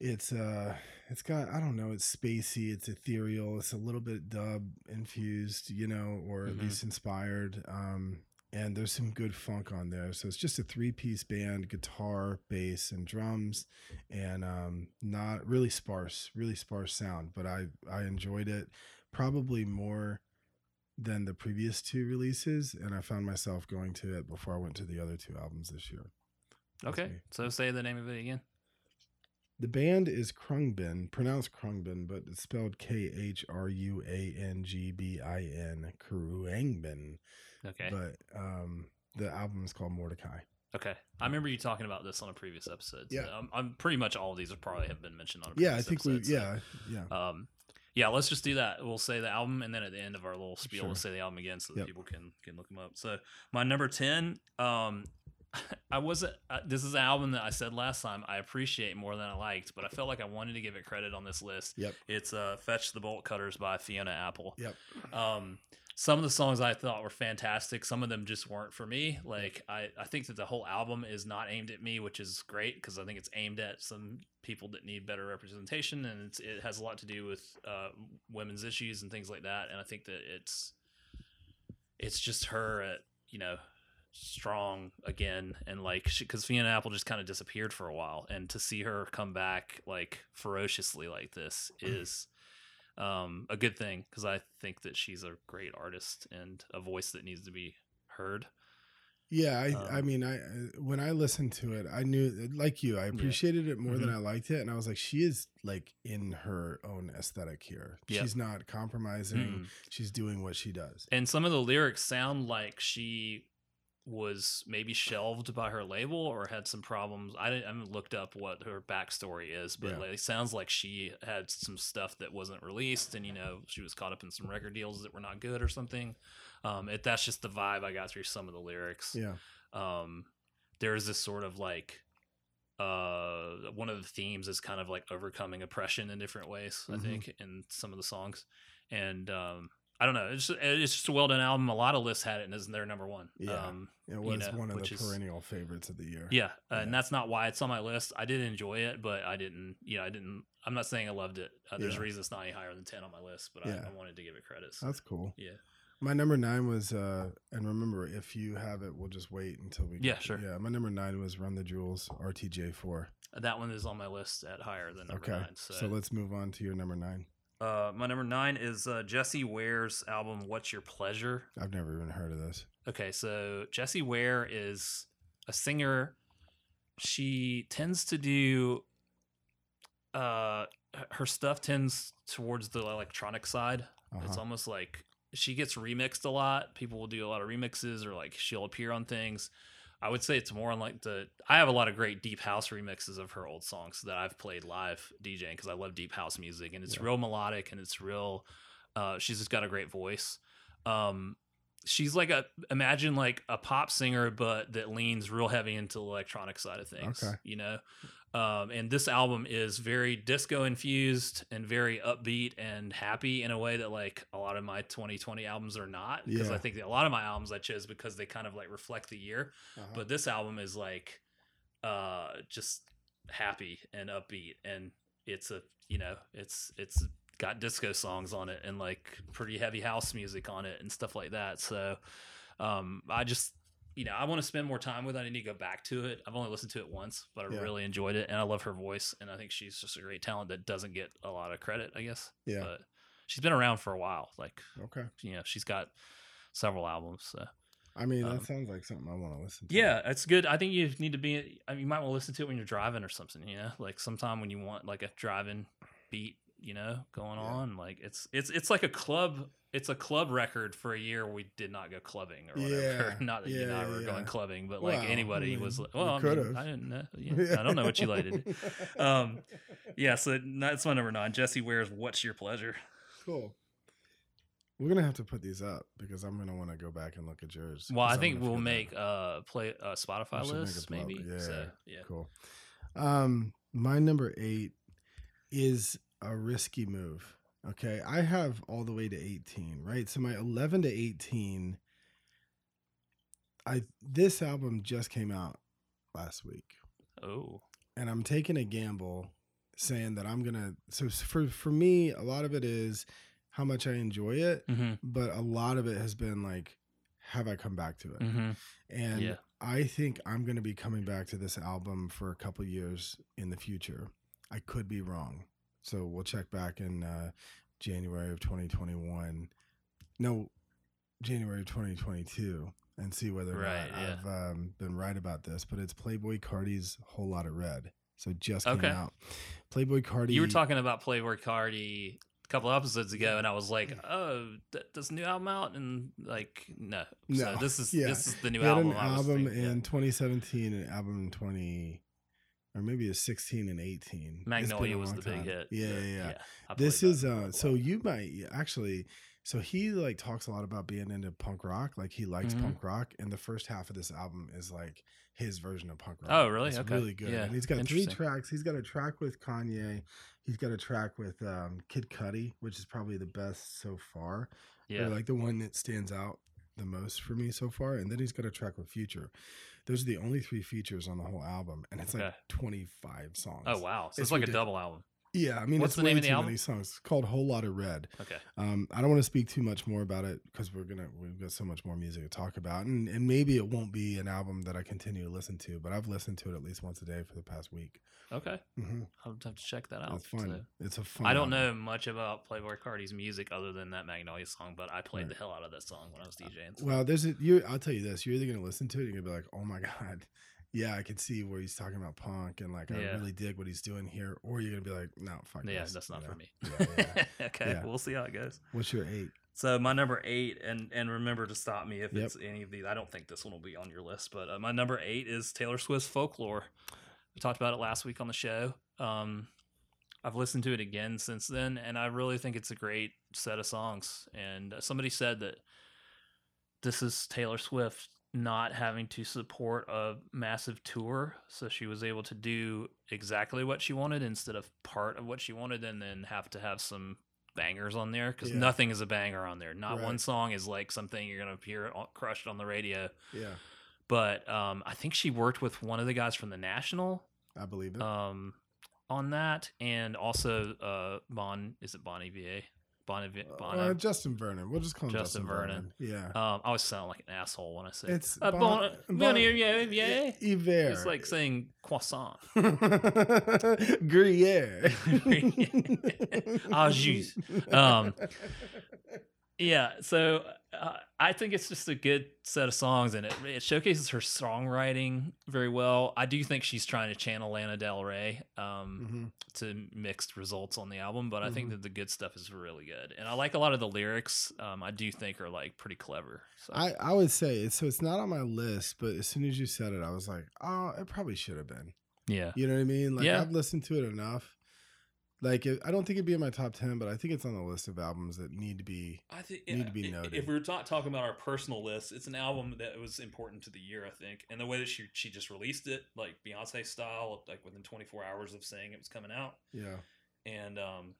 it's uh it's got I don't know, it's spacey, it's ethereal, it's a little bit dub infused, you know, or at Mhm. least inspired. Um and there's some good funk on there. So it's just a three-piece band, guitar, bass, and drums, and um not really sparse, really sparse sound, but I I enjoyed it probably more than the previous two releases, and I found myself going to it before I went to the other two albums this year. Okay. So say the name of it again. The band is Khruangbin, pronounced Khruangbin, but it's spelled K H R U A N G B I N, Khruangbin. Okay. But um, the album is called Mordechai. okay. I remember you talking about this on a previous episode. so Yeah. I'm, I'm pretty much all of these have probably have been mentioned on. A Yeah, I think we. episode, so, Yeah, yeah. Um, yeah, let's just do that. We'll say the album, and then at the end of our little spiel, Sure. we'll say the album again, so that Yep. people can can look them up. So my number ten, um, I wasn't. Uh, this is an album that I said last time I appreciate more than I liked, but I felt like I wanted to give it credit on this list. Yep. It's uh, "Fetch the Bolt Cutters" by Fiona Apple. Yep. Um, some of the songs I thought were fantastic. Some of them just weren't for me. Like I, I think that the whole album is not aimed at me, which is great because I think it's aimed at some people that need better representation, and it's, it has a lot to do with uh, women's issues and things like that. And I think that it's it's just her at you know strong again and like because Fiona Apple just kind of disappeared for a while, and to see her come back like ferociously like this is um, a good thing because I think that she's a great artist and a voice that needs to be heard. Yeah, I, I Um, mean, I uh, when I listened to it, I knew, like you, I appreciated it more than Mm-hmm. I liked it, and I was like, she is like in her own aesthetic here. She's not compromising. Mm. She's doing what she does. And some of the lyrics sound like she was maybe shelved by her label or had some problems. I, didn't, I haven't looked up what her backstory is, but Yeah. like, it sounds like she had some stuff that wasn't released, and you know she was caught up in some record deals that were not good or something. Um, it, that's just the vibe I got through some of the lyrics. Yeah, um there's this sort of like uh one of the themes is kind of like overcoming oppression in different ways Mhm. i think in some of the songs and um i don't know it's just, it's just a well done album a lot of lists had it and isn't their number one Yeah. um it was know, one of the is- perennial favorites of the year. yeah, uh, and that's not why it's on my list i did enjoy it but i didn't you know i didn't i'm not saying i loved it uh, there's Yeah. a reason it's not any higher than 10 on my list but Yeah. I, I wanted to give it credit so, That's cool. yeah My number nine was, uh, and remember, if you have it, we'll just wait until we. Yeah, sure. Yeah, my number nine was Run the Jewels RTJ four. that one is on my list at higher than number Okay, nine so let's move on to your number nine. Uh, my number nine is uh, Jessie Ware's album "What's Your Pleasure." I've never even heard of this. Okay, so Jessie Ware is a singer. She tends to do. Uh, her stuff tends towards the electronic side. It's Uh-huh. almost like she gets remixed a lot. People will do a lot of remixes, or like she'll appear on things. I would say it's more on like the. I have a lot of great deep house remixes of her old songs that I've played live DJing because I love deep house music and it's Yeah. real melodic and it's real. Uh, she's just got a great voice. Um, she's like a imagine like a pop singer, but that leans real heavy into the electronic side of things. Okay. You know, um, and this album is very disco infused and very upbeat and happy in a way that like a lot of my 2020 albums are not. Because Yeah. I think that a lot of my albums I chose because they kind of like reflect the year. Uh-huh. But this album is like uh just happy and upbeat and it's a you know, it's it's got disco songs on it and like pretty heavy house music on it and stuff like that. So um I just you know, I want to spend more time with it. I need to go back to it. I've only listened to it once, but I Yeah. really enjoyed it and I love her voice and I think she's just a great talent that doesn't get a lot of credit, I guess. yeah. But she's been around for a while. Like, okay. you know, she's got several albums. So I mean, that Um, sounds like something I want to listen to. yeah, it's good. I think you need to be. I mean, you might want to listen to it when you're driving or something. You know, like sometime when you want like a driving beat. You know, going Yeah. on. Like it's it's it's like a club. It's a club record for a year we did not go clubbing or whatever. Yeah, [LAUGHS] not that you and yeah, I were yeah. going clubbing, but like anybody I mean, was. like, Well, I, mean, I, didn't know. [LAUGHS] Yeah, I don't know what you do. [LAUGHS] Um, Yeah, so that's my number nine. Jessie Ware's "What's Your Pleasure." cool. We're gonna have to put these up because I'm gonna want to go back and look at yours. Well, I think we'll make that. uh play uh, Spotify We should make a lists plug. maybe. Yeah, So yeah. cool. Um, my number eight is a risky move. Okay, I have all the way to 18, right? So my 11 to 18. I this album just came out last week. Oh. and I'm taking a gamble saying that I'm gonna so for for me a lot of it is how much I enjoy it, Mm-hmm. but a lot of it has been like have I come back to it? Mm-hmm. And Yeah. I think I'm gonna be coming back to this album for a couple years in the future. I could be wrong. So we'll check back in uh, January of 2021. No, January of 2022 and see whether or Right, not yeah. I've um, been right about this. But it's Playboi Carti's Whole Lotta Red. So just came Okay. out. Playboi Carti. You were talking about Playboi Carti a couple episodes ago, and I was like, "Oh, th- does new album out?" And like, no, No. So this is [LAUGHS] Yeah. this is the new album. an album thinking, yeah. in 2017 an album in 20, or maybe it's 16 and 18. Magnolia was the big hit. Yeah, but yeah, yeah. This is uh so you might actually so he like talks a lot about being into punk rock. Like he likes Mhm. punk rock, and the first half of this album is like his version of punk rock. Oh, really? It's Okay. really good. Yeah. And he's got three tracks. He's got a track with Kanye. He's got a track with um, Kid Cudi, which is probably the best so far. Yeah. Or like the one that stands out the most for me so far. And then he's got a track with Future. Those are the only three features on the whole album, and it's like 25 songs. oh wow. So it's, it's like a double album. Yeah, I mean, What's it's the name of the album? many songs. It's called Whole Lotta Red. Okay. Um, I don't want to speak too much more about it because we're gonna we've got so much more music to talk about, and and maybe it won't be an album that I continue to listen to, but I've listened to it at least once a day for the past week. Okay. Mm-hmm. I'll have to check that out. It's fun. It's a fun. I don't album. know much about Playboi Carti's music other than that Magnolia song, but I played Right. the hell out of that song when I was DJing. so- Well, there's a you. I'll tell you this: you're either gonna listen to it, and you're gonna be like, "Oh my [LAUGHS] god, yeah, I can see where he's talking about punk, and like I Yeah. really dig what he's doing here," or you're gonna be like, "No, fuck yeah, this," that's not you for know? me. [LAUGHS] Yeah, yeah. [LAUGHS] okay, Yeah. we'll see how it goes. What's your eight? So my number eight, and and remember to stop me if Yep. it's any of these. I don't think this one will be on your list, but uh, my number eight is Taylor Swift's Folklore. We talked about it last week on the show. Um, I've listened to it again since then, and I really think it's a great set of songs. And uh, somebody said that this is Taylor Swift not having to support a massive tour, so she was able to do exactly what she wanted instead of part of what she wanted, and then have to have some bangers on there because Yeah. nothing is a banger on there. Not one song is like something you're gonna hear on- crushed on the radio. Yeah, But um, I think she worked with one of the guys from the National I believe it. um, on that, and also uh, Bon. Is it Bonnie Va? Bonnie Va- Uh, Justin Vernon. We'll just call him Justin Justin, Vernon. Vernon. Yeah. um, I always sound like an asshole when I say It's uh, Bon- bon, Bon- Va- Va. Hiver. It's like saying croissant. [LAUGHS] Gruyere. [LAUGHS] Ah, jus. Um, [LAUGHS] Yeah, so uh, I think it's just a good set of songs, and it, it showcases her songwriting very well. I do think she's trying to channel Lana Del Rey um, Mhm. to mixed results on the album, but I think Mhm. that the good stuff is really good, and I like a lot of the lyrics. Um, I do think are like pretty clever. So I, I would say it's so it's not on my list, but as soon as you said it, I was like, oh, it probably should have been. yeah, You know what I mean? Like Yeah. I've listened to it enough. Like it, I don't think it'd be in my top ten, but I think it's on the list of albums that need to be. I think need to be noted. If we're not talking about our personal list, it's an album that was important to the year, I think, and the way that she she just released it, like Beyonce style, like within 24 hours of saying it was coming out, Yeah. and um,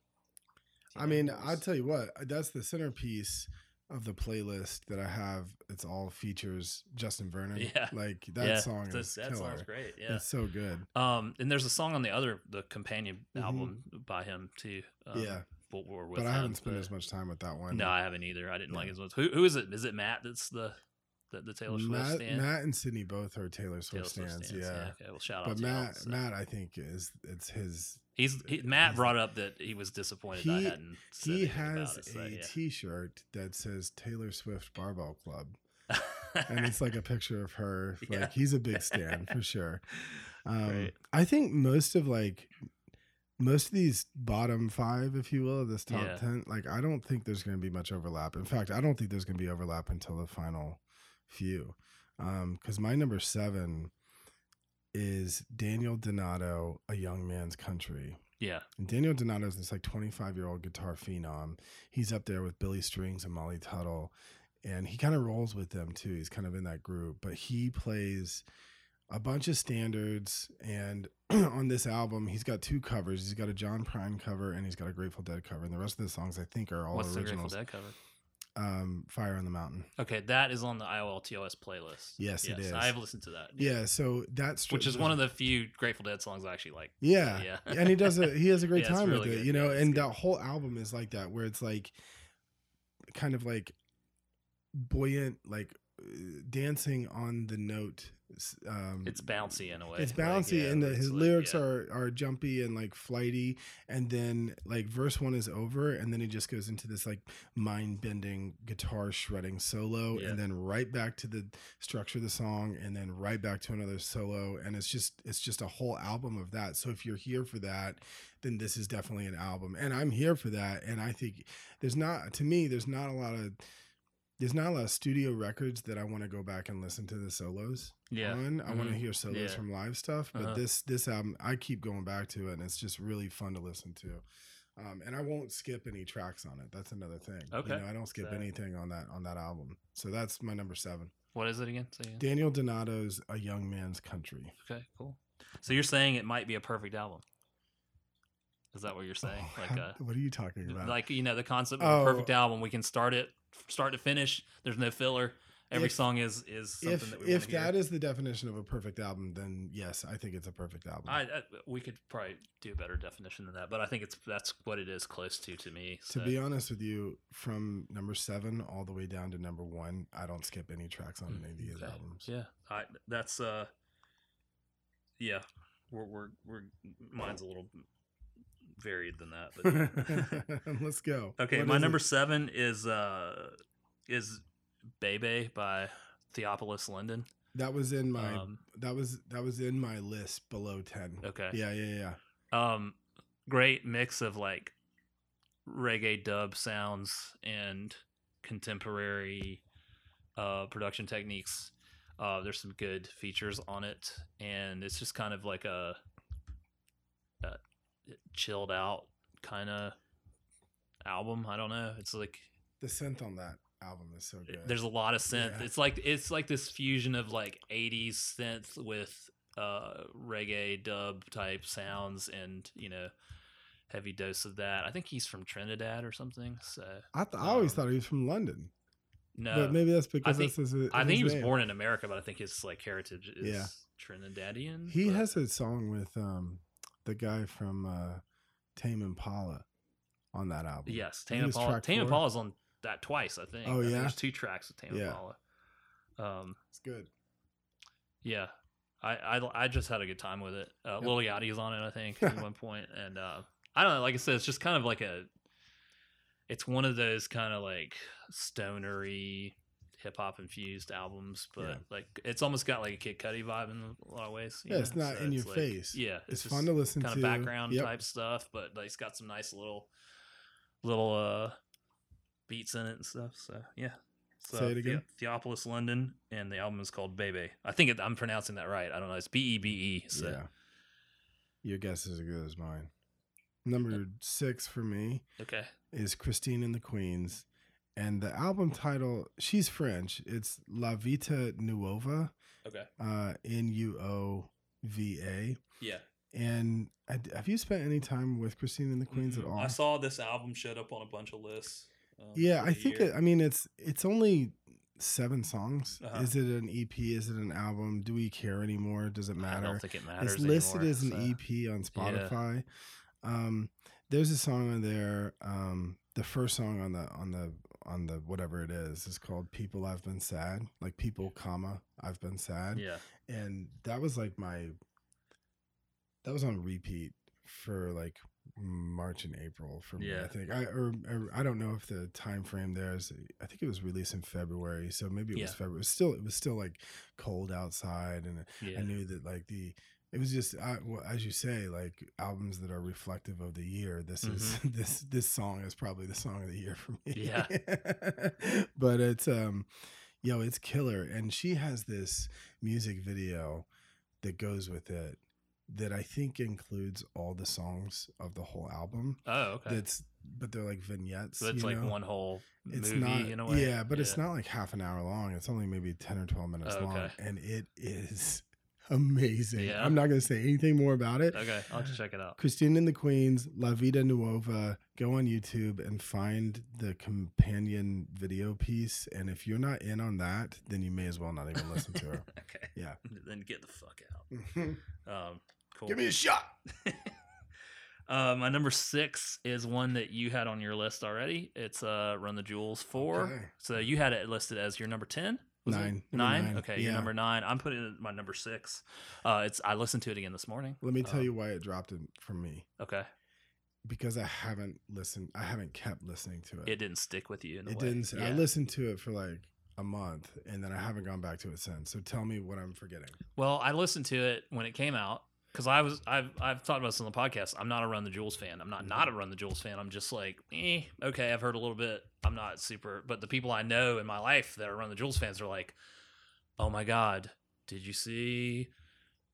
I mean, it I was- tell you what, that's the centerpiece of the playlist that I have. It's all features Justin Vernon. [LAUGHS] Yeah. Like that yeah, song that, is that killer. song's great. Yeah. It's so good. Um, and there's a song on the other, the companion Mhm. album by him too. Um, yeah. but we're with But I haven't spent but- as much time with that one. No, I haven't either. I didn't like Yeah. his ones. Who, who is it? Is it Matt? That's the the, the Taylor Swift Matt, stand. Matt and Sydney both are Taylor Taylor Swift Swift stands. stands, Yeah. Okay. Well, shout out But y'all, Matt, so. Matt, I think is it's his. He's he, Matt brought up that he was disappointed I He- hadn't. Said He has it, so, a yeah. T-shirt that says Taylor Swift Barbell Club, [LAUGHS] and it's like a picture of her. [LAUGHS] Like Yeah. he's a big stand for sure. [LAUGHS] Um, Great. I think most of like most of these bottom five, if you will, of this top Yeah. ten, like I don't think there's going to be much overlap. In fact, I don't think there's going to be overlap until the final few. Because my number seven is Daniel Donato, A Young Man's Country. yeah, And Daniel Donato is this like 25 year old guitar phenom. He's up there with Billy Strings and Molly Tuttle, and he kind of rolls with them too. He's kind of in that group, but he plays a bunch of standards. And [CLEARS THROAT] on this album, he's got two covers. He's got a John Prine cover and he's got a Grateful Dead cover. And the rest of the songs, I think, are all what's the Grateful originals. Dead cover? Um, Fire on the Mountain. Okay, that is on the IOLTOS playlist. Yes, it is. I have listened to that. Yeah, so that's which is one of the few Grateful Dead songs I actually like. Yeah. [LAUGHS] Yeah. and he does a he has a great [LAUGHS] Yeah, time with really it, you know, Yeah, and good. that whole album is like that where it's like kind of like buoyant like uh, dancing on the note um It's bouncy in a way. it's like, bouncy yeah, and the, his like, lyrics yeah. are are jumpy and like flighty and then like verse one is over and then he just goes into this like mind-bending guitar shredding solo Yeah. and then right back to the structure of the song and then right back to another solo and it's just it's just a whole album of that so if you're here for that then this is definitely an album and i'm here for that and i think there's not to me there's not a lot of there's not a lot of studio records that I want to go back and listen to the solos Yeah. on. I want to hear solos Yeah. from live stuff, but Uh-huh. this this album I keep going back to it, and it's just really fun to listen to. Um, and I won't skip any tracks on it. That's another thing. Okay. You know, I don't skip So- anything on that on that album. So that's my number seven. What is it again. Daniel Donato's "A Young Man's Country." Okay, cool. So you're saying it might be a perfect album? Is that what you're saying? Oh, like a [LAUGHS] what are you talking about? like you know the concept of Oh. a perfect album. We can start it start to finish. There's no filler. Every If- song is is something if that we if that is the definition of a perfect album, then yes, I think it's a perfect album. I, I we could probably do a better definition than that, but I think it's that's what it is close to to me. to be honest with you, from number seven all the way down to number one, I don't skip any tracks on any of these Okay. albums. Yeah, I that's uh, yeah, we're we're we're mine's a little varied than that, but [LAUGHS] Let's go. okay. What my number it? seven is uh is Bebe by Theophilus London. That was in my Um, that was that was in my list below ten. okay. Yeah, yeah, yeah. Um, great mix of like reggae dub sounds and contemporary uh, production techniques. Uh, there's some good features on it, and it's just kind of like a chilled out kind of album. I don't know. It's like The synth on that album is so good. there's a lot of synth. Yeah. It's like it's like this fusion of like 80s synth with uh reggae dub type sounds and, you know, heavy dose of that. I think he's from Trinidad or something. So I, th- I always um, thought he was from London, no. but maybe that's because think- that's his, I think he was name. born in America, but I think his like heritage is Yeah. Trinidadian. He but- has a song with um the guy from uh, Tame Impala on that album. Yes, Tame Impala. Tame. Impala's on that twice, I think. Oh, yeah? There's two tracks with Tame Yeah. Impala. Um it's good. Yeah, I, I I just had a good time with it. Uh, Yep. Lil Yachty's on it, I think, at [LAUGHS] one point, and uh, I don't know. Like I said, it's just kind of like a. It's one of those kind of like stonery, hip hop infused albums, but Yeah. like it's almost got like a Kid Cudi vibe in a lot of ways. Yeah, it's know? not in your like- face. Yeah, It's, just fun to listen kind to. Kind of background Yep. type stuff, but like it's got some nice little, little uh, beats in it and stuff. So yeah. So Say it again. The- Theophilus London, and the album is called Bebe. I think it, I'm pronouncing that right. I don't know. It's B E B E. So Yeah. Your guess is as good as mine. Number six for me okay. is Christine and the Queens. And the album title, she's French. It's La Vita Nuova, Okay. uh, N U O V A. Yeah. And I, have you spent any time with Christine and the Queens at all? I saw this album showed up on a bunch of lists. um, yeah, I think it, I mean it's it's only seven songs. Uh-huh. Is it an EP? Is it an album? Do we care anymore? Does it matter? I don't think it matters. it's listed anymore, as an so. EP on Spotify. Um, there's a song on there. Um, the first song on the on the on the whatever it is is called "People I've Been Sad," like people, comma I've been sad, Yeah. and that was like my that was on repeat for like March and April for me. Yeah. I think I or, or I don't know if the time frame there is. I think it was released in February, so maybe it was February. It was still it was still like cold outside, and Yeah. I knew that like the it was just I, well, as you say like albums that are reflective of the year. This is [LAUGHS] this this song is probably the song of the year for me. Yeah. [LAUGHS] but it's um, yo, it's killer, and she has this music video that goes with it that I think includes all the songs of the whole album. Oh, okay. That's but they're like vignettes. so it's like know? one whole it's movie not in a way. yeah but it's not like half an hour long it's only maybe 10 or 12 minutes Oh, long and it is amazing Yeah. i'm not going to say anything more about it Okay, I'll to check it out. christine and the queens la vita nuova go on youtube and find the companion video piece and if you're not in on that then you may as well not even listen to her [LAUGHS] okay. Yeah. Then get the fuck out. [LAUGHS] Um, cool. Give me a shot [LAUGHS] uh, my number six is one that you had on your list already. It's uh, Run the Jewels four. Okay. So you had it listed as your number ten. Was? Nine. Nine. nine. Okay, Yeah. number nine. I'm putting it at my number six. Uh, it's I listened to it again this morning. let me tell Um, you why it dropped it from me Okay, because i haven't listened i haven't kept listening to it it didn't stick with you. In It way. didn't. I listened to it for like a month, and then I haven't gone back to it since. So tell me what I'm forgetting. Well, I listened to it when it came out because I was I've I've talked about this on the podcast. I'm not a Run the Jewels fan. I'm not not a Run the Jewels fan. I'm just like, eh, okay, I've heard a little bit. I'm not super, but the people I know in my life that are Run the Jewels fans are like, oh my god, did you see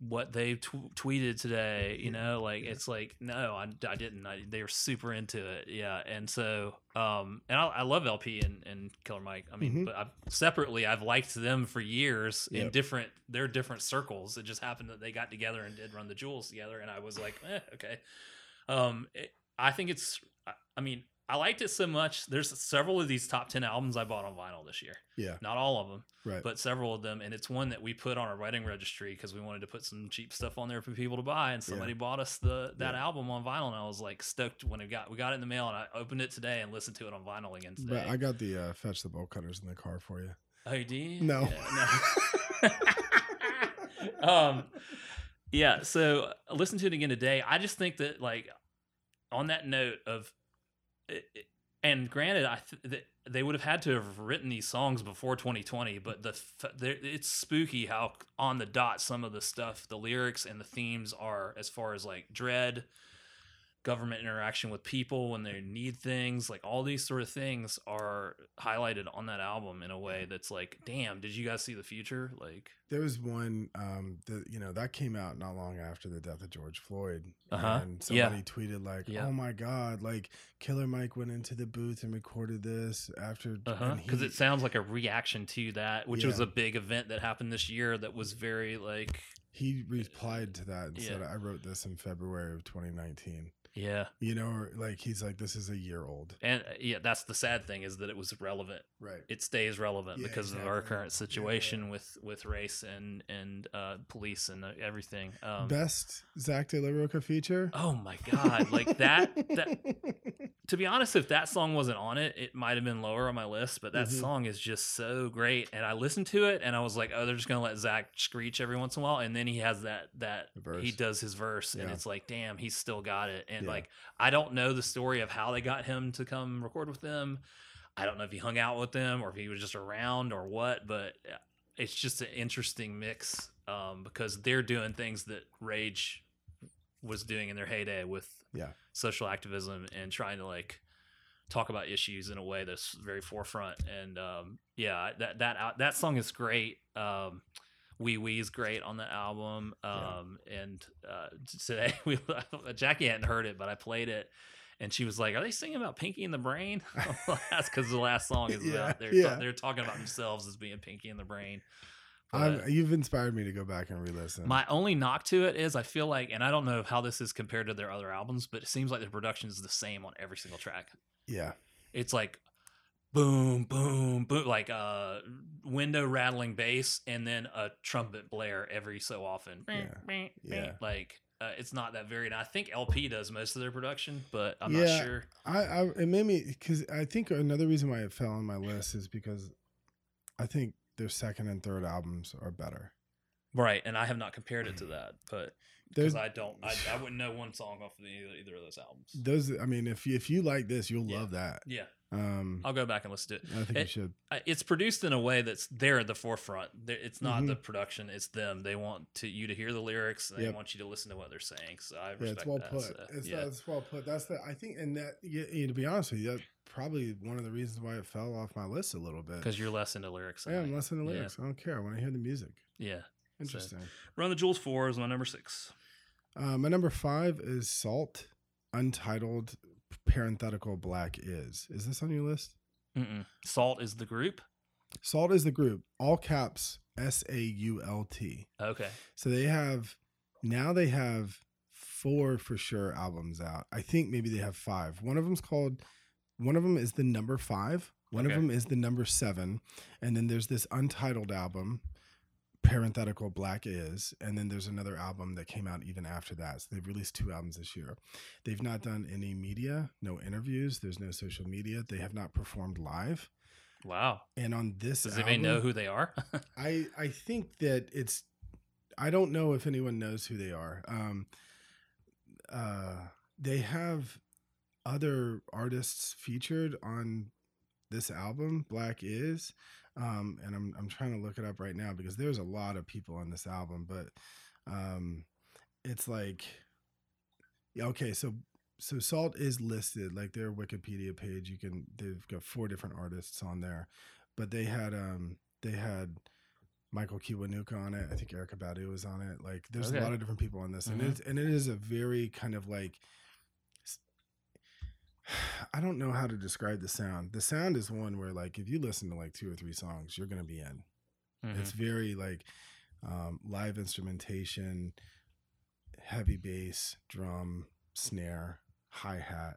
what they tw- tweeted today. You know, like it's like no, I, I didn't. I, they were super into it. Yeah, and so um, and I, I love El-P and, and Killer Mike. I mean, Mhm. but I've, separately, I've liked them for years in different. They're different circles. It just happened that they got together and did Run the Jewels together, and I was like, eh, okay. Um, it, I think it's. I, I mean, I liked it so much. There's several of these top ten albums I bought on vinyl this year. Yeah. Not all of them Right. but several of them and it's one that we put on our wedding registry because we wanted to put some cheap stuff on there for people to buy and somebody bought us the that Yeah. album on vinyl and i was like stoked when it got we got it in the mail and i opened it today and listened to it on vinyl again today but I got the uh, fetch the bolt cutters in the car for you. oh you did? No. Yeah, no. [LAUGHS] um yeah so listen to it again today i just think that like on that note of and granted i th- they would have had to have written these songs before 2020 but the it's spooky how on the dot some of the stuff the lyrics and the themes are as far as like dread government interaction with people when they need things like all these sort of things are highlighted on that album in a way that's like damn did you guys see the future like There was one um that you know that came out not long after the death of George Floyd. Uh-huh. And Yeah. somebody tweeted like, Yeah. "Oh my god, like Killer Mike went into the booth and recorded this after uh-huh because it sounds like a reaction to that which was a big event that happened this year that was very like he replied to that and said, "I wrote this in February of 2019." Yeah You know, or like he's like, "This is a year old." and uh, yeah that's the sad thing is that it was relevant Right. it stays relevant Yeah, because of our exactly. current Yeah, situation with with race and and uh police and uh, everything um Best Zack De La Rocha feature. oh my god like that that [LAUGHS] to be honest, if that song wasn't on it, it might have been lower on my list. But that Mhm. song is just so great, and I listened to it, and I was like, "Oh, they're just gonna let Zach screech every once in a while," and then he has that that he does his verse, and it's like, "Damn, he's still got it." And Yeah. like, I don't know the story of how they got him to come record with them. I don't know if he hung out with them or if he was just around or what, but uh, it's just an interesting mix um, because they're doing things that Rage was doing in their heyday with Yeah. social activism and trying to like talk about issues in a way that's very forefront. And um, yeah, that that that song is great. Um, Wee Wee is great on the album. Yeah. Um, And uh, today [LAUGHS] we [LAUGHS] Jackie hadn't heard it, but I played it. And she was like, "Are they singing about Pinky in the Brain?" [LAUGHS] That's because the last song is Yeah, about they're yeah. they're talking about themselves as being Pinky in the Brain. I'm, you've inspired me to go back and re-listen. my only knock to it is I feel like, and I don't know how this is compared to their other albums, but it seems like the production is the same on every single track. yeah, It's like boom, boom, boom, like uh window rattling bass and then a trumpet blare every so often. Yeah. Yeah. Like uh, it's not that varied. I think El-P does most of their production, but I'm Yeah. not sure. I, I it made me because I think another reason why it fell on my list is because I think their second and third albums are better. Right, and I have not compared it to [CLEARS THROAT] that, but because I don't, I, I wouldn't know one song off of either, either of those albums. those. I mean, if you, if you like this, you'll Yeah. love that. Yeah, Um, I'll go back and listen to it. I think you should. It's produced in a way that's they're at the forefront. It's not Mhm. the production; it's them. They want to you to hear the lyrics. And They Yep. want you to listen to what they're saying. So I respect Yeah, it's well that. put. so, it's, yeah. it's well put. That's the I think, and that yeah, yeah, to be honest with you, that's probably one of the reasons why it fell off my list a little bit. because you're less into lyrics. I'm less into to yeah. lyrics. I don't care. I want to hear the music. Yeah. Interesting. Run the Jewels four is my number six. Uh, my number five is SAULT, Untitled, parenthetical Black is. Is this on your list? Mm-mm. SAULT is the group. SAULT is the group, all caps S A U L T. Okay. So they have now they have four for sure albums out. I think maybe they have five. One of them's called one of them is the number 5. One Okay. of them is the number 7, and then there's this untitled album parenthetical black is and then there's another album that came out even after that so they've released two albums this year they've not done any media no interviews there's no social media they have not performed live Wow. and on this Does album, anybody know who they are? [LAUGHS] I I think that it's I don't know if anyone knows who they are. Um uh they have other artists featured on this album, Black Is. Um and I'm I'm trying to look it up right now because there's a lot of people on this album, but um it's like okay, so so SAULT is listed like their Wikipedia page. You can they've got four different artists on there, but they had um they had Michael Kiwanuka on it. I think Erykah Badu was on it. Like there's Okay. a lot of different people on this, and Mhm. it's and it is a very kind of like [SIGHS] I don't know how to describe the sound. The sound is one where like if you listen to like two or three songs, you're gonna be in. Mhm. It's very like um, live instrumentation, heavy bass, drum, snare, hi hat.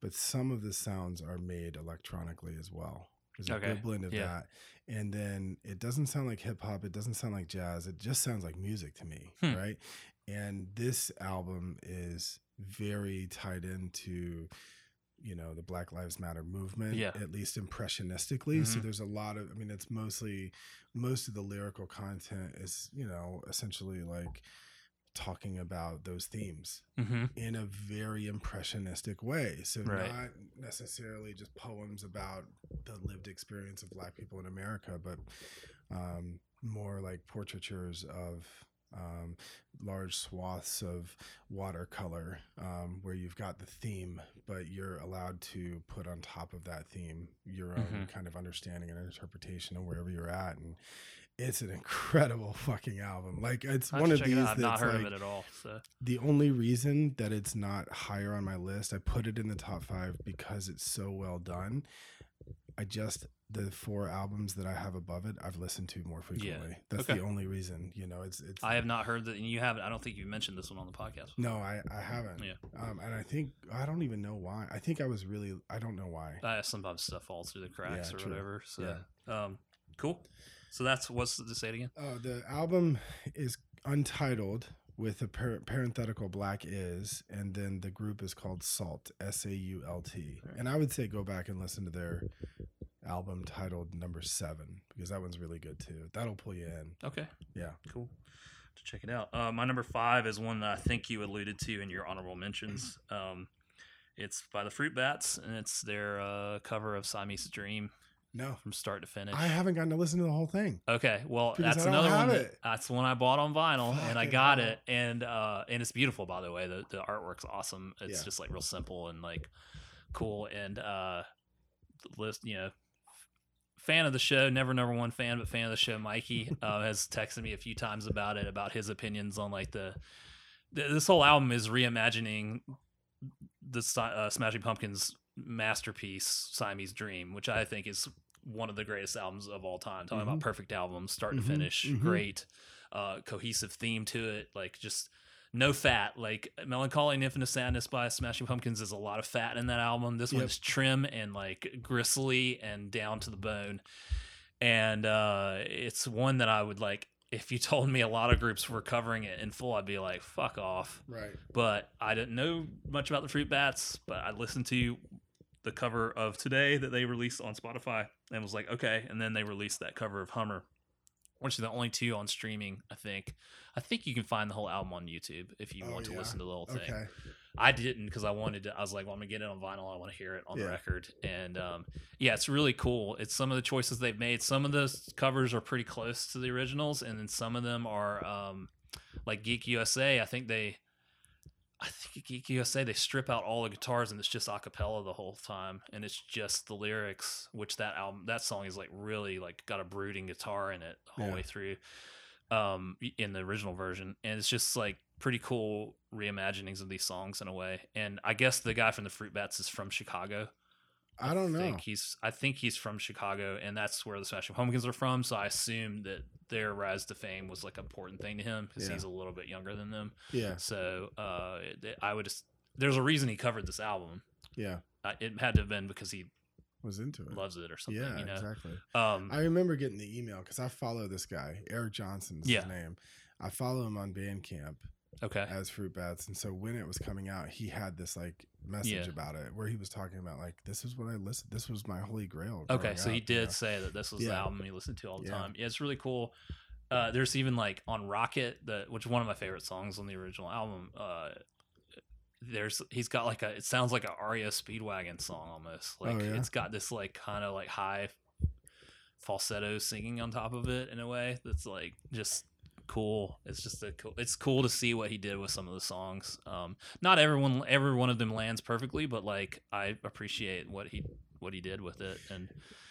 But some of the sounds are made electronically as well. There's a Okay, good blend of yeah. that. And then it doesn't sound like hip hop. It doesn't sound like jazz. It just sounds like music to me. Hmm. Right. And this album is very tied into you know the black lives matter movement Yeah. at least impressionistically so Mhm. there's a lot of i mean it's mostly most of the lyrical content is you know essentially like talking about those themes Mhm. in a very impressionistic way so Right. not necessarily just poems about the lived experience of black people in america but um, more like portraitures of um, large swaths of watercolor um, where you've got the theme, but you're allowed to put on top of that theme your own Mhm. kind of understanding and interpretation of wherever you're at. And it's an [LAUGHS] incredible fucking album. Like it's one of these it out. I've not heard like of it at all. So the only reason that it's not higher on my list, I put it in the top five because it's so well done. I just the four albums that I have above it, I've listened to more frequently. That's Okay. the only reason. You know, it's it's. I have not heard that, and you haven't. I don't think you mentioned this one on the podcast. no, I I haven't. Yeah. Um, and I think I don't even know why. I think I was really. I don't know why. Uh, sometimes stuff falls through the cracks Yeah, or true. whatever. So, um, cool. So that's what's to say it again. Uh, the album is untitled with a par- parenthetical black is, and then the group is called SAULT, S A U L T. And I would say go back and listen to their album titled Number Seven because that one's really good too. That'll pull you in. Okay. Yeah. Cool. To check it out. Uh, my number five is one that I think you alluded to in your honorable mentions. [CLEARS THROAT] Um, it's by the Fruit Bats, and it's their uh, cover of Siamese Dream No, from start to finish. I haven't gotten to listen to the whole thing. Okay, well, that's another one. That, it. that's the one I bought on vinyl, and I got hell. it, and uh, and it's beautiful, by the way. The the artwork's awesome. It's Yeah. just like real simple and like cool, and uh, list, you know, fan of the show, never number one fan, but fan of the show. Mikey [LAUGHS] uh, has texted me a few times about it, about his opinions on like the. th- This whole album is reimagining the uh, Smashing Pumpkins masterpiece, Siamese Dream, which I think is one of the greatest albums of all time. Talking about Mhm. perfect albums, start Mhm, to finish, mhm. great, uh, cohesive theme to it, like just no fat. Like Mellon Collie and Infinite Sadness by Smashing Pumpkins is a lot of fat in that album. This Yep. one's trim and like gristly and down to the bone. And uh, it's one that I would like. If you [LAUGHS] told me a lot of groups were covering it in full, I'd be like, "Fuck off." Right. but I didn't know much about the Fruit Bats. But I listened to the cover of Today that they released on Spotify and was like, okay. And then they released that cover of Hummer, which is the only two on streaming. I think. I think you can find the whole album on YouTube if you Oh, want to yeah? listen to the whole thing. Okay. I didn't because I wanted to. I was like, well, I'm gonna get it on vinyl. I want to hear it on Yeah. the record, and um, yeah, it's really cool. It's some of the choices they've made. Some of the s- covers are pretty close to the originals, and then some of them are um, like Geek USA. I think they, I think at Geek USA they strip out all the guitars and it's just a cappella the whole time, and it's just the lyrics. Which that album, that song is like really like got a brooding guitar in it all the whole Yeah. way through um in the original version and it's just like pretty cool reimaginings of these songs in a way and i guess the guy from the fruit bats is from chicago I don't know. think he's i think he's from chicago and that's where the smashing pumpkins are from so i assume that their rise to fame was like an important thing to him because Yeah. he's a little bit younger than them Yeah. so uh it- i would just there's a reason he covered this album Yeah. uh, it had to have been because he Was into it. loves it or something yeah. you know Exactly. um I remember getting the email because I follow this guy, Eric Johnson's Yeah. his name. I follow him on Bandcamp okay as Fruit Bats, and so when it was coming out, he had this like message Yeah. about it where he was talking about like this is what I listened. This was my holy grail. Okay, so he up, you did know? say that this was the album he listened to all the Yeah. time. Yeah, it's really cool. Uh, there's even like on Rocket, the which is one of my favorite songs on the original album. Uh, there's he's got like a it sounds like a REO Speedwagon song almost. Like Oh, yeah? it's got this like kind of like high falsetto singing on top of it in a way that's like just cool. It's just a cool. It's cool to see what he did with some of the songs. Um, not everyone, every one of them lands perfectly, but like I appreciate what he what he did with it. And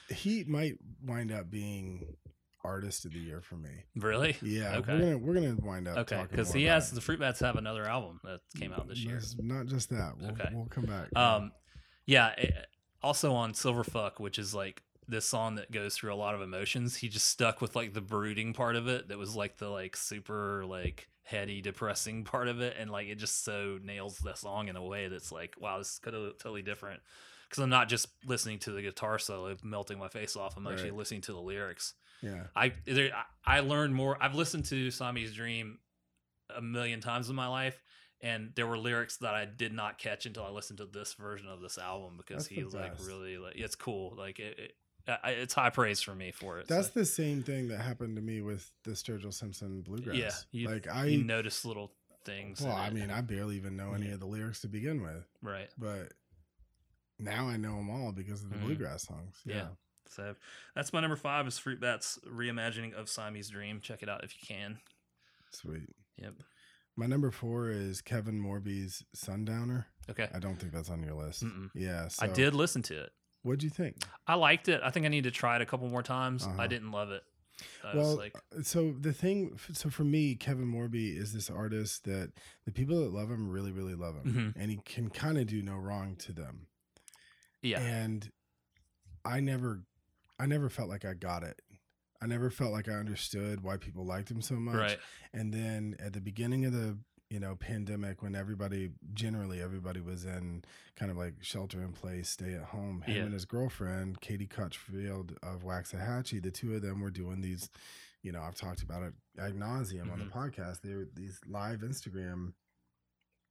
he might wind up being artist of the year for me. really, Yeah, Okay. we're gonna we're gonna wind up. okay, because he has it. the Fruit Bats have another album that came out this year. It's Not just that. We'll, Okay. we'll come back. Um, yeah. it- also on Silverfuck, which is like this song that goes through a lot of emotions. He just stuck with like the brooding part of it. That was like the like super like heady, depressing [LAUGHS] part of it, and like it just so nails the song in a way that's like, wow, this is totally, totally different. Because I'm not just listening to the guitar solo, melting my face off. I'm actually Right. listening to the lyrics. yeah, I there, I learned more. I've listened to Siamese Dream a million times in my life, and there were lyrics that I did not catch until I listened to this version of this album because That's he's like best. really like it's cool. Like it, it I, it's high praise for me for it. that's so, the same thing that happened to me with the Sturgill Simpson bluegrass. yeah. You, like you I. notice little things. Well, I mean, I barely even know any Yeah. of the lyrics to begin with, right. but now I know them all because of the Mhm. bluegrass songs. Yeah. Yeah. So that's my number five is Fruit Bats reimagining of Siamese Dream. Check it out if you can. sweet. Yep. My number four is Kevin Morby's Sundowner. Okay. I don't think that's on your list. Mm-mm. Yeah, so I did listen to it. What'd you think? I liked it. I think I need to try it a couple more times. Uh-huh. I didn't love it. I well, like, so the thing, so for me, Kevin Morby is this artist that the people that love him really, really love him, Mhm. and he can kind of do no wrong to them. yeah, And I never, I never felt like I got it. I never felt like I understood why people liked him so much. right. And then at the beginning of the you know pandemic, when everybody generally everybody was in kind of like shelter in place, stay at home, him Yeah. and his girlfriend Katie Crutchfield of Waxahatchee, the two of them were doing these. You know, I've talked about it ad nauseum on the Mhm. podcast. They were these live Instagram,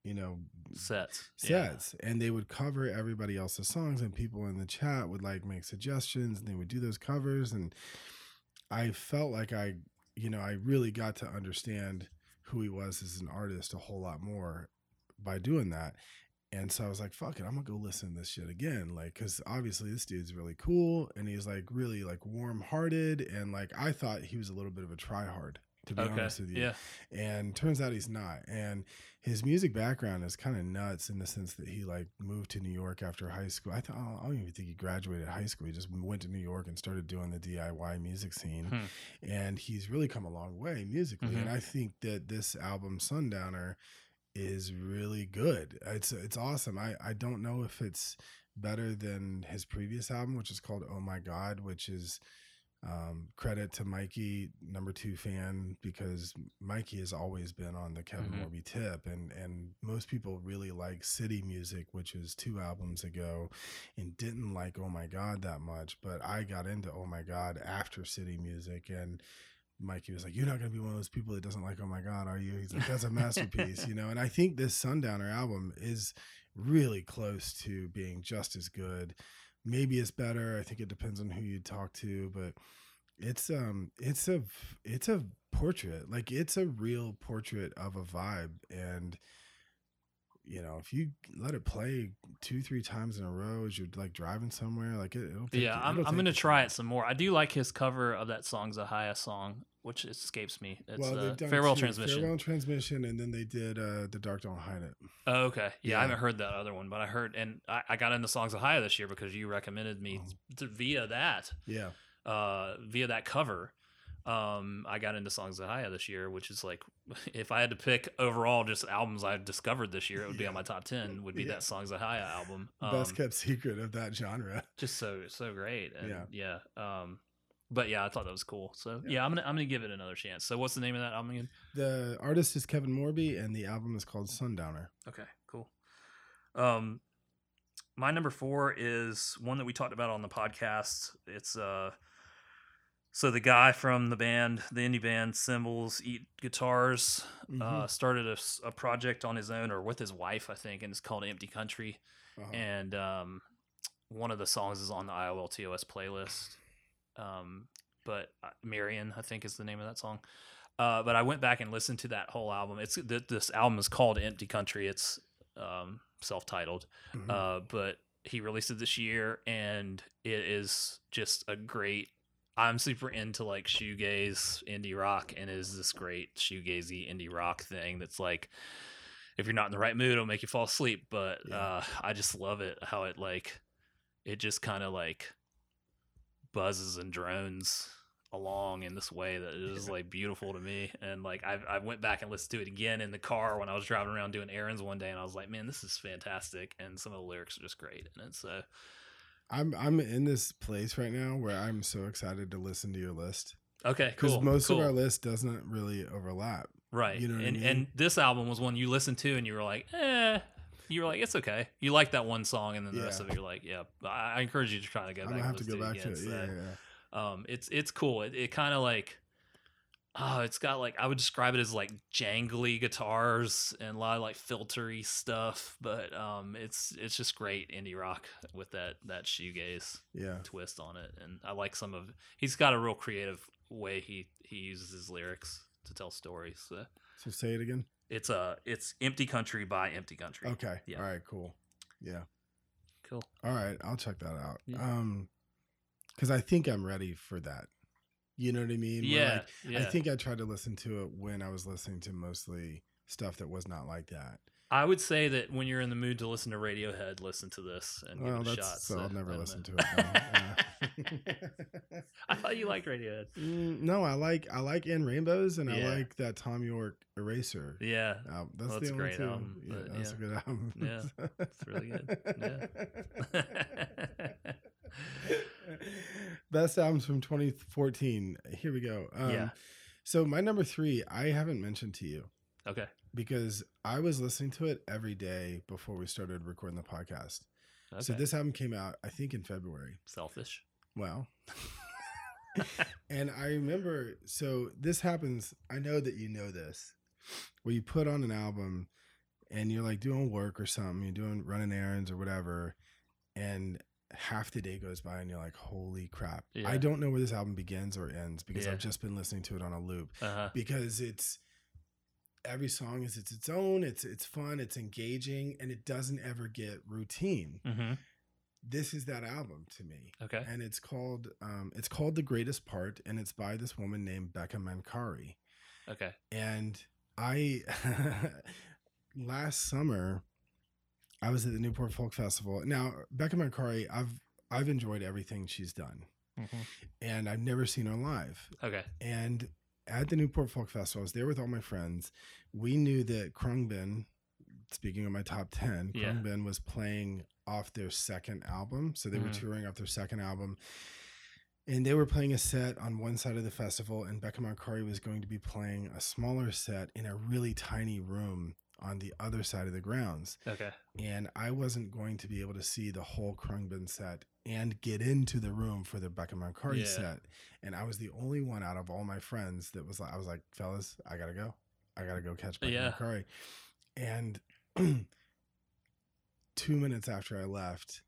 you know, Sets. Yeah. sets and they would cover everybody else's songs and people in the chat would like make suggestions and they would do those covers and i felt like i you know i really got to understand who he was as an artist a whole lot more by doing that. And so i was like fuck it i'm gonna go listen to this shit again. Like because obviously this dude's really cool and he's like really like warm-hearted and like i thought he was a little bit of a try-hard to be Okay. honest with you Yeah. and turns out he's not and his music background is kind of nuts in the sense that he like moved to new york after high school i, th- I don't even think he graduated high school he just went to new york and started doing the diy music scene Hmm. and he's really come a long way musically and Mhm. i think that this album sundowner is really good it's it's awesome i i don't know if it's better than his previous album which is called oh my god which is um, credit to Mikey, number two fan, because Mikey has always been on the Kevin Mhm. Morby tip, and and most people really like City Music, which was two albums ago, and didn't like Oh My God that much. But I got into Oh My God after City Music, and Mikey was like, "You're not gonna be one of those people that doesn't like Oh My God, are you?" He's like, "That's a masterpiece," you [LAUGHS] know. And I think this Sundowner album is really close to being just as good maybe it's better i think it depends on who you talk to but it's um it's a it's a portrait like it's a real portrait of a vibe and you know if you let it play two three times in a row as you're like driving somewhere like it, it'll take Yeah, you- I'm, I'm gonna try it some more. I do like his cover of that song Zahaya song, which escapes me. It's well, uh, Farewell two, Transmission. farewell transmission and then they did uh the dark don't hide it Oh, okay. Yeah, Yeah. I haven't heard that other one, but I heard and I, I got into Songs: Ohia this year because you recommended me Oh. to, via that, yeah uh, via that cover. Um, I got into Songs: Ohia this year, which is like, [LAUGHS] if I had to pick overall just albums I've discovered this year, it would be on my top ten. Would be Yeah. that Songs: Ohia album. Um, best kept secret of that genre just so so great. And Yeah. yeah. Um, but yeah, I thought that was cool. So Yeah. yeah, I'm gonna I'm gonna give it another chance. So what's the name of that album again? the artist is kevin morby and the album is called sundowner Okay, cool. Um, my number four is one that we talked about on the podcast. It's uh, so the guy from the band, the indie band Cymbals Eat Guitars, Mm-hmm. uh, started a project on his own or with his wife, I think, and it's called Empty Country. Uh-huh. And um, one of the songs is on the IOLTOS playlist. Um, but uh, Marion, I think, is the name of that song. Uh, but I went back and listened to that whole album. It's th- this album is called Empty Country. It's um, self-titled, Mhm. uh, but he released it this year, and it is just a great I'm super into like shoegaze, indie rock, and it is this great shoegazy indie rock thing that's like if you're not in the right mood, it'll make you fall asleep. But Yeah. uh, I just love it how it like it just kind of like buzzes and drones along in this way that is like beautiful to me and like I, I went back and listened to it again in the car when i was driving around doing errands one day and i was like man this is fantastic and some of the lyrics are just great and it's uh I'm I'm in this place right now where I'm so excited to listen to your list okay because cool most cool. of our list doesn't really overlap. right you know what I and mean? and this album was one you listened to and you were like eh you were like it's okay you like that one song and then the rest of it you're like yeah I, I encourage you to try to get go I'm back gonna have to go back to it. Yeah, so- yeah, yeah. um it's it's cool it, it kind of like oh it's got like i would describe it as like jangly guitars and a lot of like filtery stuff but um it's it's just great indie rock with that that shoegaze yeah. twist on it and i like some of he's got a real creative way he he uses his lyrics to tell stories so So say it again. It's uh it's empty country by empty country Okay. Yeah. All right. Cool. Yeah. cool All right. I'll check that out. Yeah. Um, because I think I'm ready for that. You know what I mean? Yeah, like, yeah. I think I tried to listen to it when I was listening to mostly stuff that was not like that. I would say that when you're in the mood to listen to Radiohead, listen to this and Well, give it a that's shot. so I'll never I listen to it. Uh, [LAUGHS] I thought you liked Radiohead. [LAUGHS] Mm, no, I like I like In Rainbows and Yeah. I like that Thom Yorke Eraser. Yeah, album. That's Well, the it's a only great two. album, Yeah, that's a good album. Yeah, it's really good. Yeah. [LAUGHS] Best albums from 2014. Here we go. Um, Yeah. So my number three, I haven't mentioned to you okay. because I was listening to it every day before we started recording the podcast. okay. So this album came out, I think, in February. selfish. Well, [LAUGHS] [LAUGHS] and I remember, so this happens. I know that you know this, where you put on an album and you're like doing work or something, you're doing running errands or whatever, and half the day goes by and you're like, holy crap. Yeah. I don't know where this album begins or ends because Yeah. I've just been listening to it on a loop Uh-huh. because it's every song is it's its own, it's it's fun, it's engaging, and it doesn't ever get routine. Mm-hmm. This is that album to me Okay. and it's called um, it's called the greatest part and it's by this woman named Becca Mancari Okay. and i [LAUGHS] last summer i was at the newport folk festival now Becca Mancari i've i've enjoyed everything she's done Mm-hmm. and i've never seen her live Okay. and at the newport folk festival i was there with all my friends we knew that Khruangbin speaking of my top 10 Yeah. Khruangbin was playing off their second album so they were Mhm. touring off their second album and they were playing a set on one side of the festival and Becca Mancari was going to be playing a smaller set in a really tiny room on the other side of the grounds Okay. and I wasn't going to be able to see the whole Khruangbin set and get into the room for the Becca Mancari Yeah. set. And I was the only one out of all my friends that was like, I was like, fellas, I gotta go. I gotta go catch Becca Yeah. Mancari. And [CLEARS THROAT] two minutes after I left,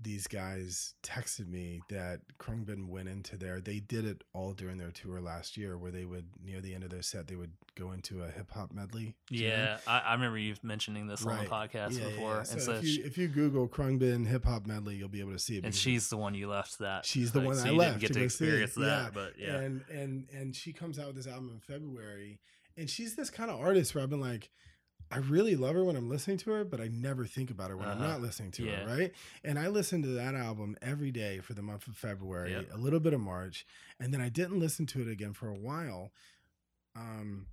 these guys texted me that Khruangbin went into there. they did it all during their tour last year where they would near the end of their set they would go into a hip hop medley. Yeah, I, I remember you mentioning this on the podcast Yeah, yeah, before, yeah. and So, so if she, you if you Google Khruangbin hip hop medley, you'll be able to see it. and she's the one you left that. she's the like, one so I you left didn't get to to go see. experience that, Yeah. but yeah. and and and she comes out with this album in February, and she's this kind of artist where I've been like, I really love her when I'm listening to her, but I never think about her when I'm Uh-huh. not listening to Yeah. her, right? And I listened to that album every day for the month of February, Yep. a little bit of March, and then I didn't listen to it again for a while. Um,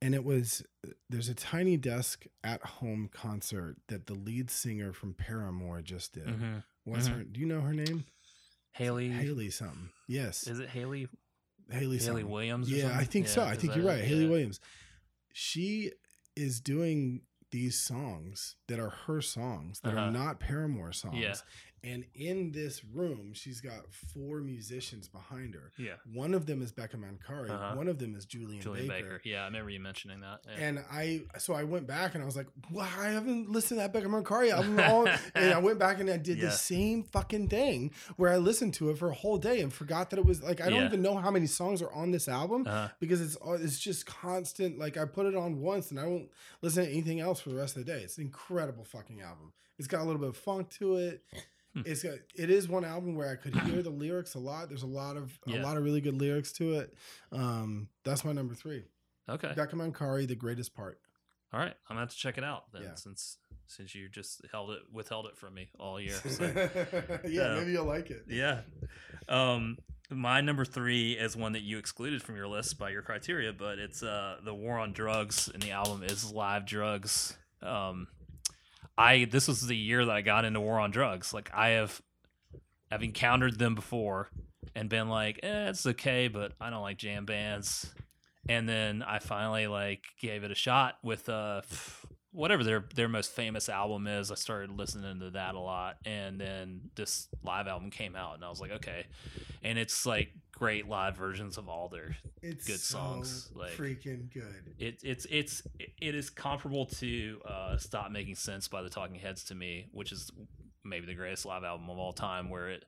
and it was there's a tiny desk at home concert that the lead singer from Paramore just did. Mhm. What's Mhm. her? Do you know her name? Hayley, Hayley something. Yes, is it Hayley? Hayley. Hayley something. Williams? or Yeah, I something? think so. I think you're it? right. Hayley Yeah. Williams. She is doing these songs that are her songs that Uh-huh. are not Paramore songs. Yeah. And in this room, she's got four musicians behind her. Yeah, One of them is Becca Mancari. Uh-huh. One of them is Julien, Julien Baker. Baker. Yeah, I remember you mentioning that. Yeah. And I, so I went back and I was like, well, I haven't listened to that Becca Mancari album. All, [LAUGHS] and I went back and I did Yeah. the same fucking thing where I listened to it for a whole day and forgot that it was like, I don't Yeah. even know how many songs are on this album uh, because it's it's just constant. Like I put it on once and I won't listen to anything else for the rest of the day. It's an incredible fucking album. It's got a little bit of funk to it. Hmm. It's got, it is one album where I could hear the lyrics a lot. There's a lot of Yeah. a lot of really good lyrics to it. Um, that's my number three. Okay. Beckham Mancari, the greatest part. All right. I'm gonna have to check it out then, Yeah. since since you just held it withheld it from me all year. [LAUGHS] So. yeah, [LAUGHS] Yeah. maybe you'll like it. Yeah. Um, my number three is one that you excluded from your list by your criteria, but it's uh the War on Drugs, and the album is Live Drugs. Um, I this was the year that I got into War on Drugs. Like I have, I've encountered them before and been like, eh, it's okay, but I don't like jam bands. And then I finally like gave it a shot with uh whatever their their most famous album is. I started listening to that a lot, and then this live album came out, and I was like, okay. And it's like great live versions of all their. It's Good so songs, like- freaking good. It it's it's it is comparable to uh, "Stop Making Sense" by the Talking Heads to me, which is maybe the greatest live album of all time, where it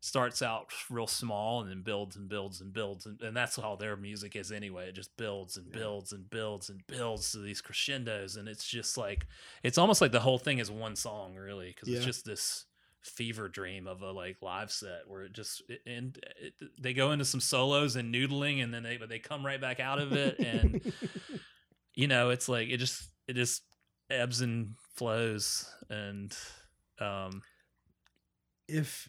starts out real small and then builds and builds and builds and, and that's how their music is anyway it just builds and Yeah. builds and builds and builds to these crescendos and it's just like it's almost like the whole thing is one song really because Yeah. it's just this fever dream of a like live set where it just it, and it, they go into some solos and noodling and then they but they come right back out of it and [LAUGHS] you know it's like it just it just ebbs and flows and um if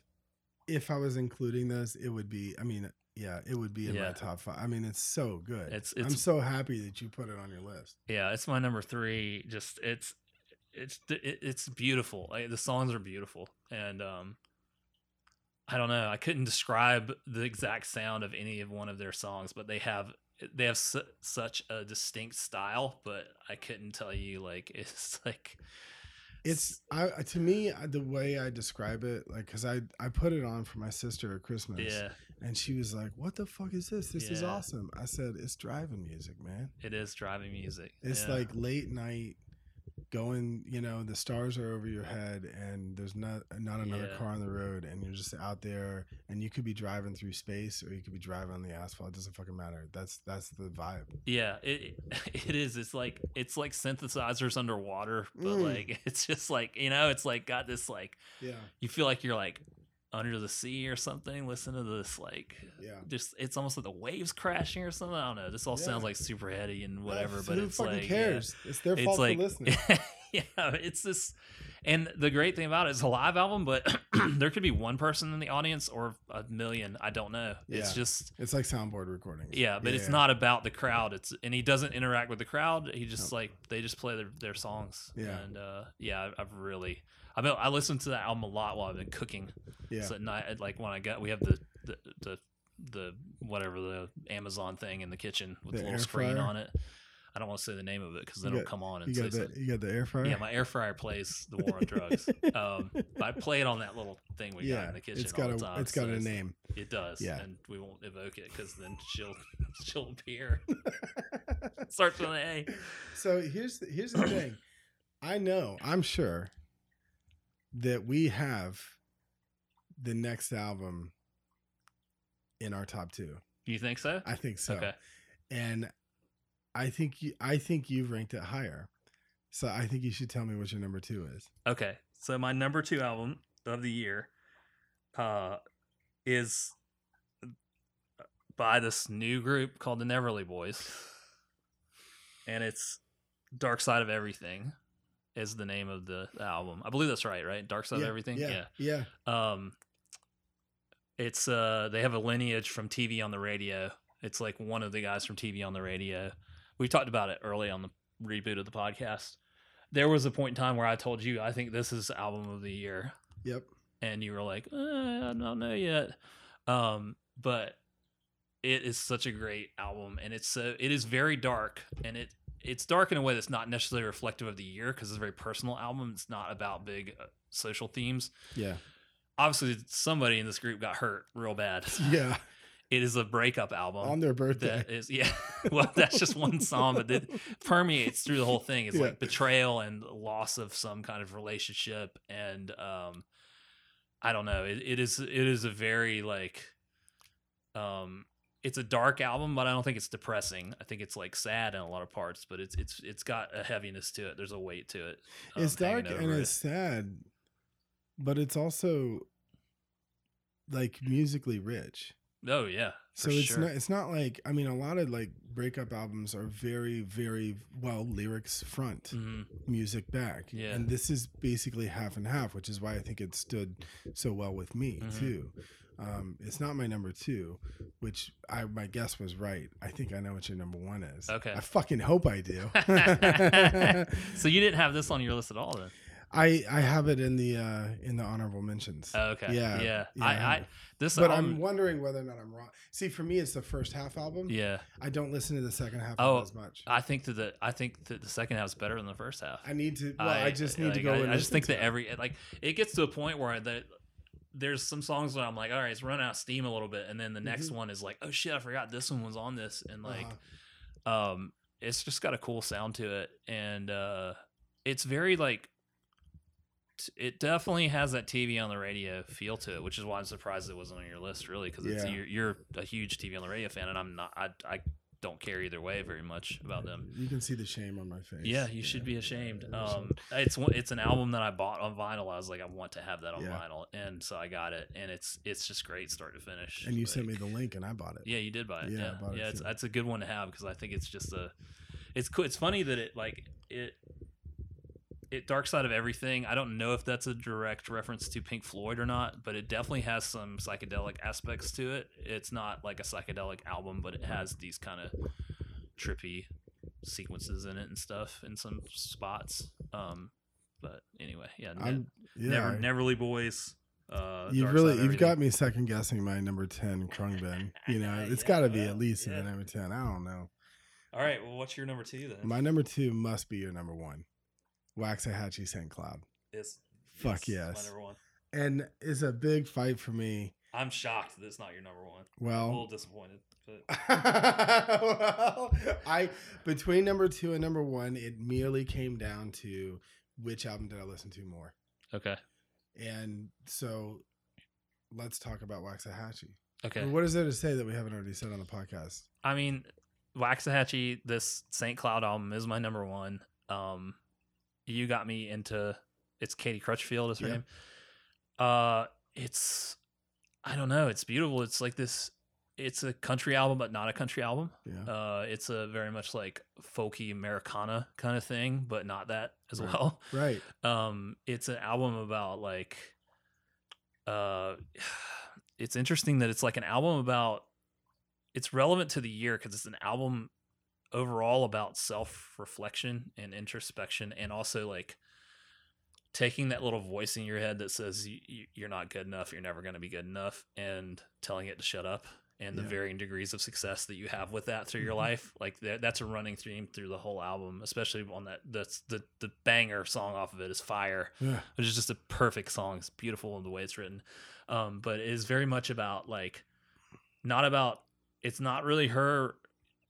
if I was including this, it would be. I mean, yeah, it would be in Yeah. my top five. I mean, it's so good. It's- I'm so happy that you put it on your list. yeah it's my number three just it's it's it, it's beautiful like, the songs are beautiful and um i don't know i couldn't describe the exact sound of any of one of their songs but they have they have su- such a distinct style but i couldn't tell you like [LAUGHS] it's like It's I to me the way I describe it, like, cause I I put it on for my sister at Christmas, yeah and she was like, "What the fuck is this? This is awesome." I said, "It's driving music, man. it is driving music It's yeah. like late night." Going, you know, the stars are over your head, and there's not not another Yeah. car on the road, and you're just out there, and you could be driving through space, or you could be driving on the asphalt. It doesn't fucking matter. That's that's the vibe. Yeah, it [LAUGHS] it is. It's like it's like synthesizers underwater, but Mm. like [LAUGHS] it's just like you know, it's like got this like Yeah, you feel like you're like under the sea or something. Listen to this like yeah. just it's almost like the waves crashing or something. I don't know. This all Yeah. sounds like super heady and whatever, So but it's like yeah. cares? It's their it's fault like for listening. [LAUGHS] yeah, it's this. And the great thing about it is a live album, but [CLEARS THROAT] there could be one person in the audience or a million. I don't know. It's just It's like soundboard recordings. yeah, but it's yeah. not about the crowd. It's and he doesn't interact with the crowd. He just like they just play their, their songs. Yeah. and uh, yeah, I've really I've been, I listened to that album a lot while I've been cooking. Yeah. So at night, like when I got we have the the the, the whatever the Amazon thing in the kitchen with The the, little screen fryer? on it. I don't want to say the name of it because then it'll come on and You say got the something. you got the air fryer. Yeah, my air fryer plays the war on drugs. [LAUGHS] Um, but I play it on that little thing we got in the kitchen It's got all a the time. it's got so a name. It does. Yeah. And we won't evoke it because then she'll [LAUGHS] she'll appear. [LAUGHS] Starts with an A. So here's the, here's the thing. I know, I'm sure that we have the next album in our top 2. You think so? I think so. Okay. And I think you I think you've ranked it higher. So I think you should tell me what your number 2 is. Okay. So my number two album of the year uh is by this new group called the Neverly Boys. And it's Dark Side of Everything is the name of the album. I believe that's right, right? Dark Side of Everything? Yeah. Yeah. Um, it's uh, they have a lineage from TV on the radio. It's like one of the guys from TV on the radio. We talked about it early on the reboot of the podcast. There was a point in time where I told you I think this is album of the year, Yep. and you were like, eh, I don't know yet. Um, but it is such a great album, and it's so it is very dark, and it it's dark in a way that's not necessarily reflective of the year because it's a very personal album. It's not about big uh, social themes Yeah. obviously somebody in this group got hurt real bad. [LAUGHS] Yeah. It is a breakup album. On their birthday. that is yeah. [LAUGHS] well, that's just one song, but it permeates through the whole thing. It's Yeah. like betrayal and loss of some kind of relationship, and um, I don't know. It, it is it is a very like, um, it's a dark album, but I don't think it's depressing. I think it's like sad in a lot of parts, but it's it's it's got a heaviness to it. There's a weight to it. um, it's dark and over it's sad but it's also like musically rich. Oh yeah. So it's sure. not it's not like I mean a lot of like breakup albums are very very well lyrics front Mhm. music back Yeah. and this is basically half and half which is why I think it stood so well with me Mhm. too um, it's not my number two which I my guess was right I think I know what your number one is Okay. I fucking hope I do [LAUGHS] so you didn't have this on your list at all then? I I have it in the uh in the honorable mentions Oh, okay. Yeah, Yeah. yeah, I, I I this but album, I'm wondering whether or not I'm wrong see for me it's the first half album yeah. I don't listen to the second half Oh, as much I think that the I think that the second half is better than the first half. I need to. Well, I, just need to go. I, and I just think that it. every like it gets to a point where that there's some songs where I'm like, all right, it's running out of steam a little bit, and then the next Mhm. one is like, oh shit, I forgot this one was on this, and like, Uh-huh. um, it's just got a cool sound to it, and uh, it's very like. t- It definitely has that TV on the radio feel to it, which is why I'm surprised it wasn't on your list, really, because Yeah. you're, you're a huge TV on the radio fan, and I'm not. I, I don't care either way very much about them. You can see the shame on my face. Yeah, you should be ashamed. Yeah, Um, it's it's an album that I bought on vinyl. I was like, I want to have that on Yeah. vinyl, and so I got it, and it's it's just great start to finish. and you sent me the link, and I bought it. Yeah, you did buy it. Yeah, I Yeah, it. It's too. it's a good one to have because I think it's just a, it's cool. It's funny that it like it. It Dark Side of Everything. I don't know if that's a direct reference to Pink Floyd or not, but it definitely has some psychedelic aspects to it. It's not like a psychedelic album, but it has these kind of trippy sequences in it and stuff in some spots. Um, but anyway, yeah, ne- Yeah. Never, Neverly Boys. Uh, You've Dark really you've got me second guessing my number ten Khruangbin. [LAUGHS] You know, it's Yeah, got to be at least in the number ten. I don't know. All right, well, what's your number two then? My number two must be your number one. Waxahatchee St. Cloud, Is Fuck yes, yes. My number one. and it's a big fight for me. I'm shocked that it's not your number one. Well, I'm a little disappointed. [LAUGHS] Well, I between number two and number one, it merely came down to which album did I listen to more, okay, and so let's talk about Waxahatchee. okay. What is there to say that we haven't already said on the podcast? I mean, Waxahatchee, this St. Cloud album is my number one. Um, you got me into it's Katie Crutchfield is her Yeah. name. Uh, it's I don't know. It's beautiful. It's like this. It's a country album, but not a country album. Yeah, Uh, it's a very much like folky Americana kind of thing, but not that as Right. well. right. [LAUGHS] um it's an album about like uh [SIGHS] it's interesting that it's like an album about it's relevant to the year because it's an album overall about self-reflection and introspection and also like taking that little voice in your head that says you, you- you're not good enough you're never going to be good enough and telling it to shut up and the Yeah. varying degrees of success that you have with that through your Mhm. life like that, that's a running theme through the whole album especially on that that's the the banger song off of it is fire Yeah. which is just a perfect song. It's beautiful in the way it's written. Um, but it is very much about like not about it's not really her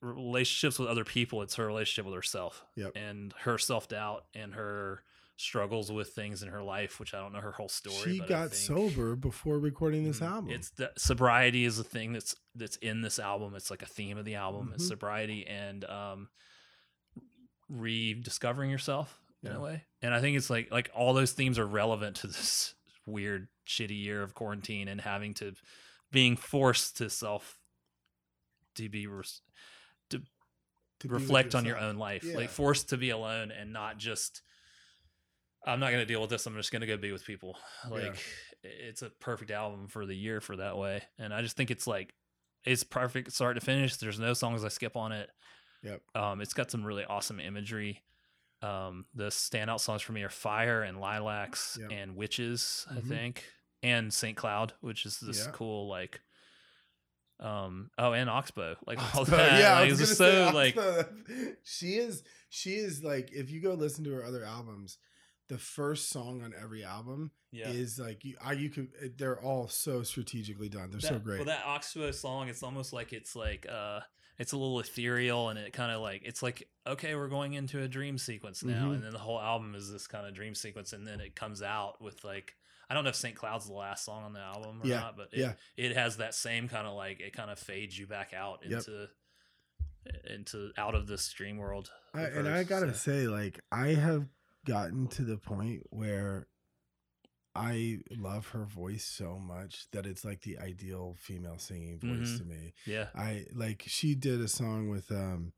relationships with other people, it's her relationship with herself. Yep. And her self doubt and her struggles with things in her life, which I don't know her whole story. She got sober before recording this Mhm. album. It's the sobriety is a thing that's that's in this album. It's like a theme of the album. It's Mhm. sobriety and um rediscovering yourself in Yeah. a way. And I think it's like like all those themes are relevant to this weird shitty year of quarantine and having to being forced to self to be res- To be with reflect on your own life Yeah. like forced to be alone and not just i'm not going to deal with this i'm just going to go be with people like it's a perfect album for the year for that way and i just think it's like it's perfect start to finish there's no songs i skip on it Yep. um it's got some really awesome imagery um the standout songs for me are fire and lilacs Yep. and witches i Mhm. think and st cloud which is this Yeah. cool like um oh and oxbow like all that yeah, like, was gonna say so like she is she is like if you go listen to her other albums, the first song on every album yeah is like you, I, you could they're all so strategically done. They're so great. Well, that Oxbow song, it's almost like it's like uh it's a little ethereal and it kind of like it's like okay, we're going into a dream sequence now, Mhm. and then the whole album is this kind of dream sequence, and then it comes out with like I don't know if St. Cloud's the last song on the album or Yeah, not, but it, yeah. it has that same kind of like it kind of fades you back out Yep. into into out of this dream world. I, and I gotta so- say, like, I have gotten to the point where I love her voice so much that it's like the ideal female singing voice Mhm. to me. Yeah. I like she did a song with um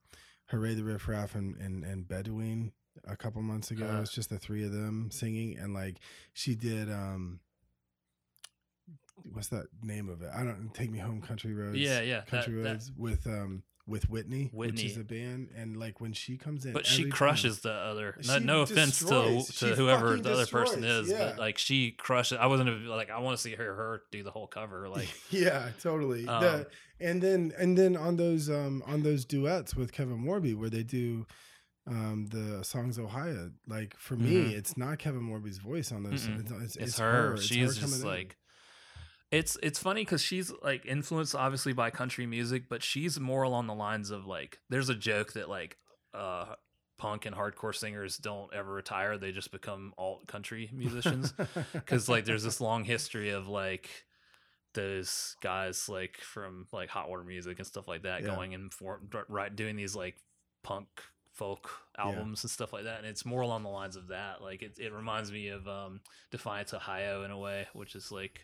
Hooray the Riff Raff and, and, and Bedouine a couple months ago. Uh-huh. It's just the three of them singing and like she did um what's that name of it? I don't take me home country roads. Yeah, yeah. Country that- roads with um with Whitney, which is Whitney. a band and like when she comes in but she time- crushes the other. No, no offense to destroys. to She whoever the other person is, yeah. but like she crushes. I wasn't like I want to see her her do the whole cover. [LAUGHS] Like yeah totally Um, the, and then and then on those um on those duets with kevin morby where they do um the Songs: Ohia like for me Mhm. it's not kevin morby's voice on those it's, it's, it's, it's her. She's her just coming in. like it's it's funny because she's like influenced obviously by country music, but she's more along the lines of like there's a joke that like uh punk and hardcore singers don't ever retire; they just become alt country musicians. [LAUGHS] Because like there's this long history of like those guys like from like hot water music and stuff like that Yeah. going and for right doing these like punk folk Yeah. albums and stuff like that and it's more along the lines of that like it, it reminds me of um defiance ohio in a way which is like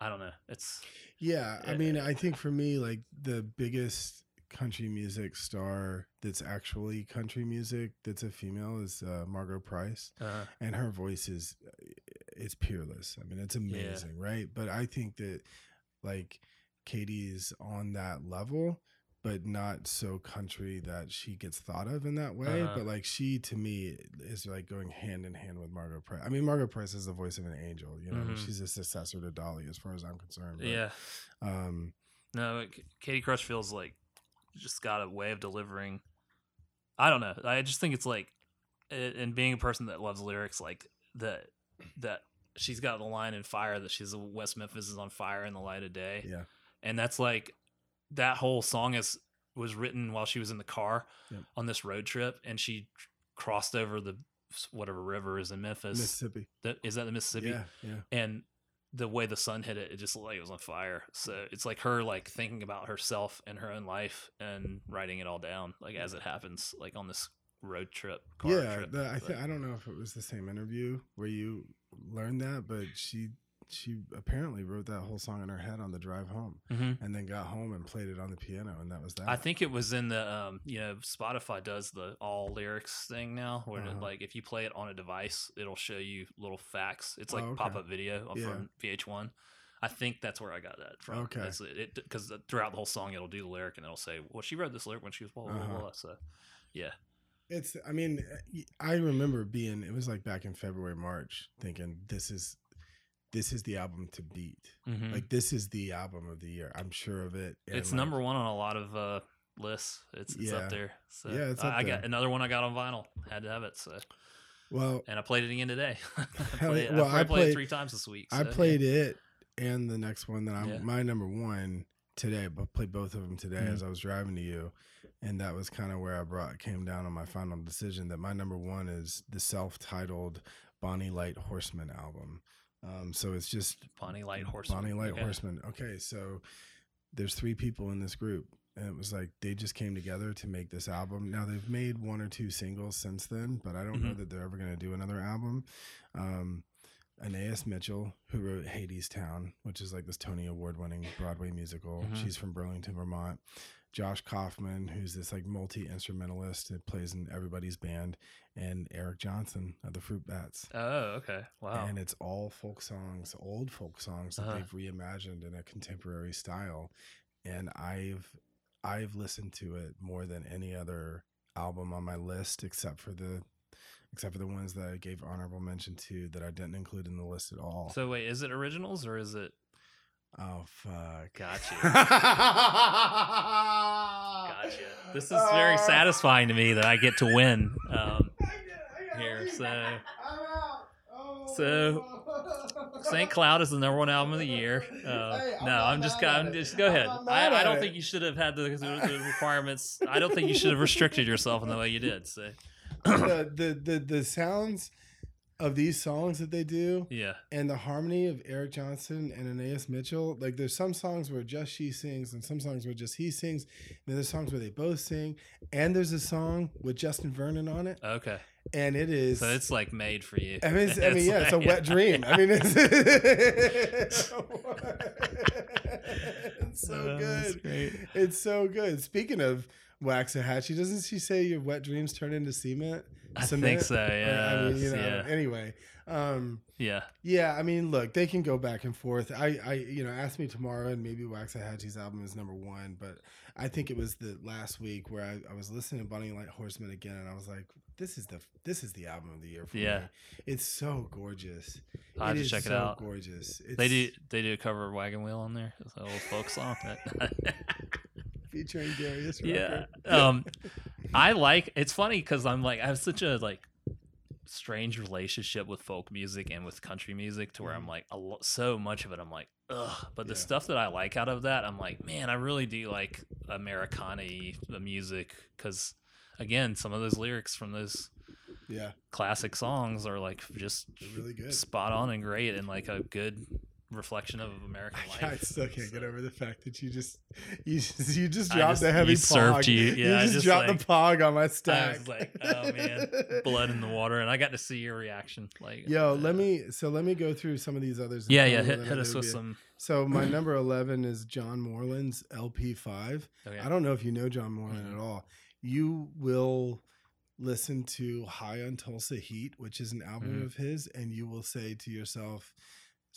i don't know it's yeah i Yeah. mean i think for me like the biggest country music star that's actually country music that's a female is uh, Margo Price uh, and her voice is it's peerless. I mean, it's amazing, right? But I think that like Katie's on that level, but not so country that she gets thought of in that way. Uh-huh. But like she to me is like going hand in hand with Margo Price. I mean, Margo Price is the voice of an angel. You know, Mhm. she's a successor to Dolly as far as I'm concerned. but, yeah Um. no Katie Crutchfield like just got a way of delivering i don't know i just think it's like and being a person that loves lyrics like that that she's got the line in fire that she's west memphis is on fire in the light of day Yeah. and that's like that whole song is was written while she was in the car Yep. on this road trip and she crossed over the whatever river is in memphis Mississippi. that is that the mississippi Yeah. Yeah. and the way the sun hit it, it just looked like it was on fire. So it's like her like thinking about herself and her own life and writing it all down, like as it happens, like on this road trip. Car yeah, trip. the, I think I don't know if it was the same interview where you learned that, but she she apparently wrote that whole song in her head on the drive home, Mhm. and then got home and played it on the piano, and that was that. I think it was in the um, you know, Spotify does the all lyrics thing now, where Uh-huh. like if you play it on a device, it'll show you little facts. It's like Oh, okay. pop up video Yeah. from VH1. I think that's where I got that from. Okay. It because throughout the whole song, it'll do the lyric and it'll say, "Well, she wrote this lyric when she was blah blah blah." Uh-huh. blah. So, yeah, it's. I mean, I remember being. It was like back in February, March, thinking this is this is the album to beat. Mhm. Like this is the album of the year. I'm sure of it. and, it's like, number one on a lot of uh, lists. It's, it's Yeah. up there. So Yeah, it's I, I got another one. I got on vinyl. Had to have it. So Well, and I played it again today. [LAUGHS] I [LAUGHS] played, yeah. I Well, I played played- it three times this week. I so, yeah. played it and the next one that I'm Yeah. my number one today, but played both of them today Mhm. as I was driving to you, and that was kind of where I brought came down on my final decision that my number one is the self-titled Bonny Light Horseman album. Um, so it's just Bonny Light Horseman. Bonny Light. Horseman. Okay, so there's three people in this group, and it was like they just came together to make this album. Now they've made one or two singles since then, but I don't know Mhm. that they're ever going to do another album. Um, Anais Mitchell, who wrote Hadestown, which is like this Tony Award winning Broadway musical. Mhm. She's from Burlington, Vermont. Josh Kaufman, who's this like multi instrumentalist that plays in everybody's band, and Eric Johnson of the Fruit Bats Oh, okay. Wow. and it's all folk songs, old folk songs that Uh-huh. they've reimagined in a contemporary style. And I've I've listened to it more than any other album on my list, except for the except for the ones that I gave honorable mention to that I didn't include in the list at all. so wait, is it originals or is it? Oh fuck! Gotcha. [LAUGHS] gotcha. This is very satisfying to me that I get to win. Um, [LAUGHS] here, so- so, St. Cloud is the number one album of the year. [LAUGHS] Uh, Hey, no, I'm just, I'm just go ahead. I, I don't think you should have had the, the, the requirements. I don't think you should have restricted yourself in the way you did. So, the, the the the sounds of these songs that they do yeah, and the harmony of Eric Johnson and Anais Mitchell, like there's some songs where just she sings and some songs where just he sings. And then there's songs where they both sing, and there's a song with Justin Vernon on it, okay, and it is. So it's like made for you. I mean, it's, [LAUGHS] I mean, yeah, it's a wet dream. I mean, it's, [LAUGHS] it's so Oh, good. It's so good. Speaking of Waxahatchee, doesn't she say your wet dreams turn into cement? I think so. Yeah. I mean, you know. yeah. Anyway, um, Yeah. yeah. I mean, look, they can go back and forth. I, I, you know, ask me tomorrow, and maybe Waxahatchee's album is number one. But I think it was the last week where I, I was listening to Bonny Light Horseman again, and I was like, this is the this is the album of the year for Yeah. me. It's so gorgeous. I have to check it so out. Gorgeous. It's They do. They do a cover of Wagon Wheel on there. It's an old folk song. [LAUGHS] featuring Darius. yeah. [LAUGHS] Um, [LAUGHS] I like. It's funny because I'm like I have such a like strange relationship with folk music and with country music to where I'm Mhm. like a lo- so much of it I'm like ugh but the Yeah. stuff that I like out of that I'm like man I really do like Americana the music because again some of those lyrics from those yeah, classic songs are like just they're really good. spot on and great and like a good reflection of American [LAUGHS] life. I still can't get over the fact that you just you just, you just dropped just the heavy usurped pog. you. Yeah, I just, just, dropped like- the pog on my I stack. was like, oh man, [LAUGHS] blood in the water, and I got to see your reaction. Like, Yo, uh, let me so let me go through some of these others. Yeah, yeah. Hit, hit us with some. So my [CLEARS THROAT] number eleven is John Moreland's LP five. Okay. I don't know if you know John Moreland at all. You will listen to High on Tulsa Heat, which is an album Mhm. of his, and you will say to yourself,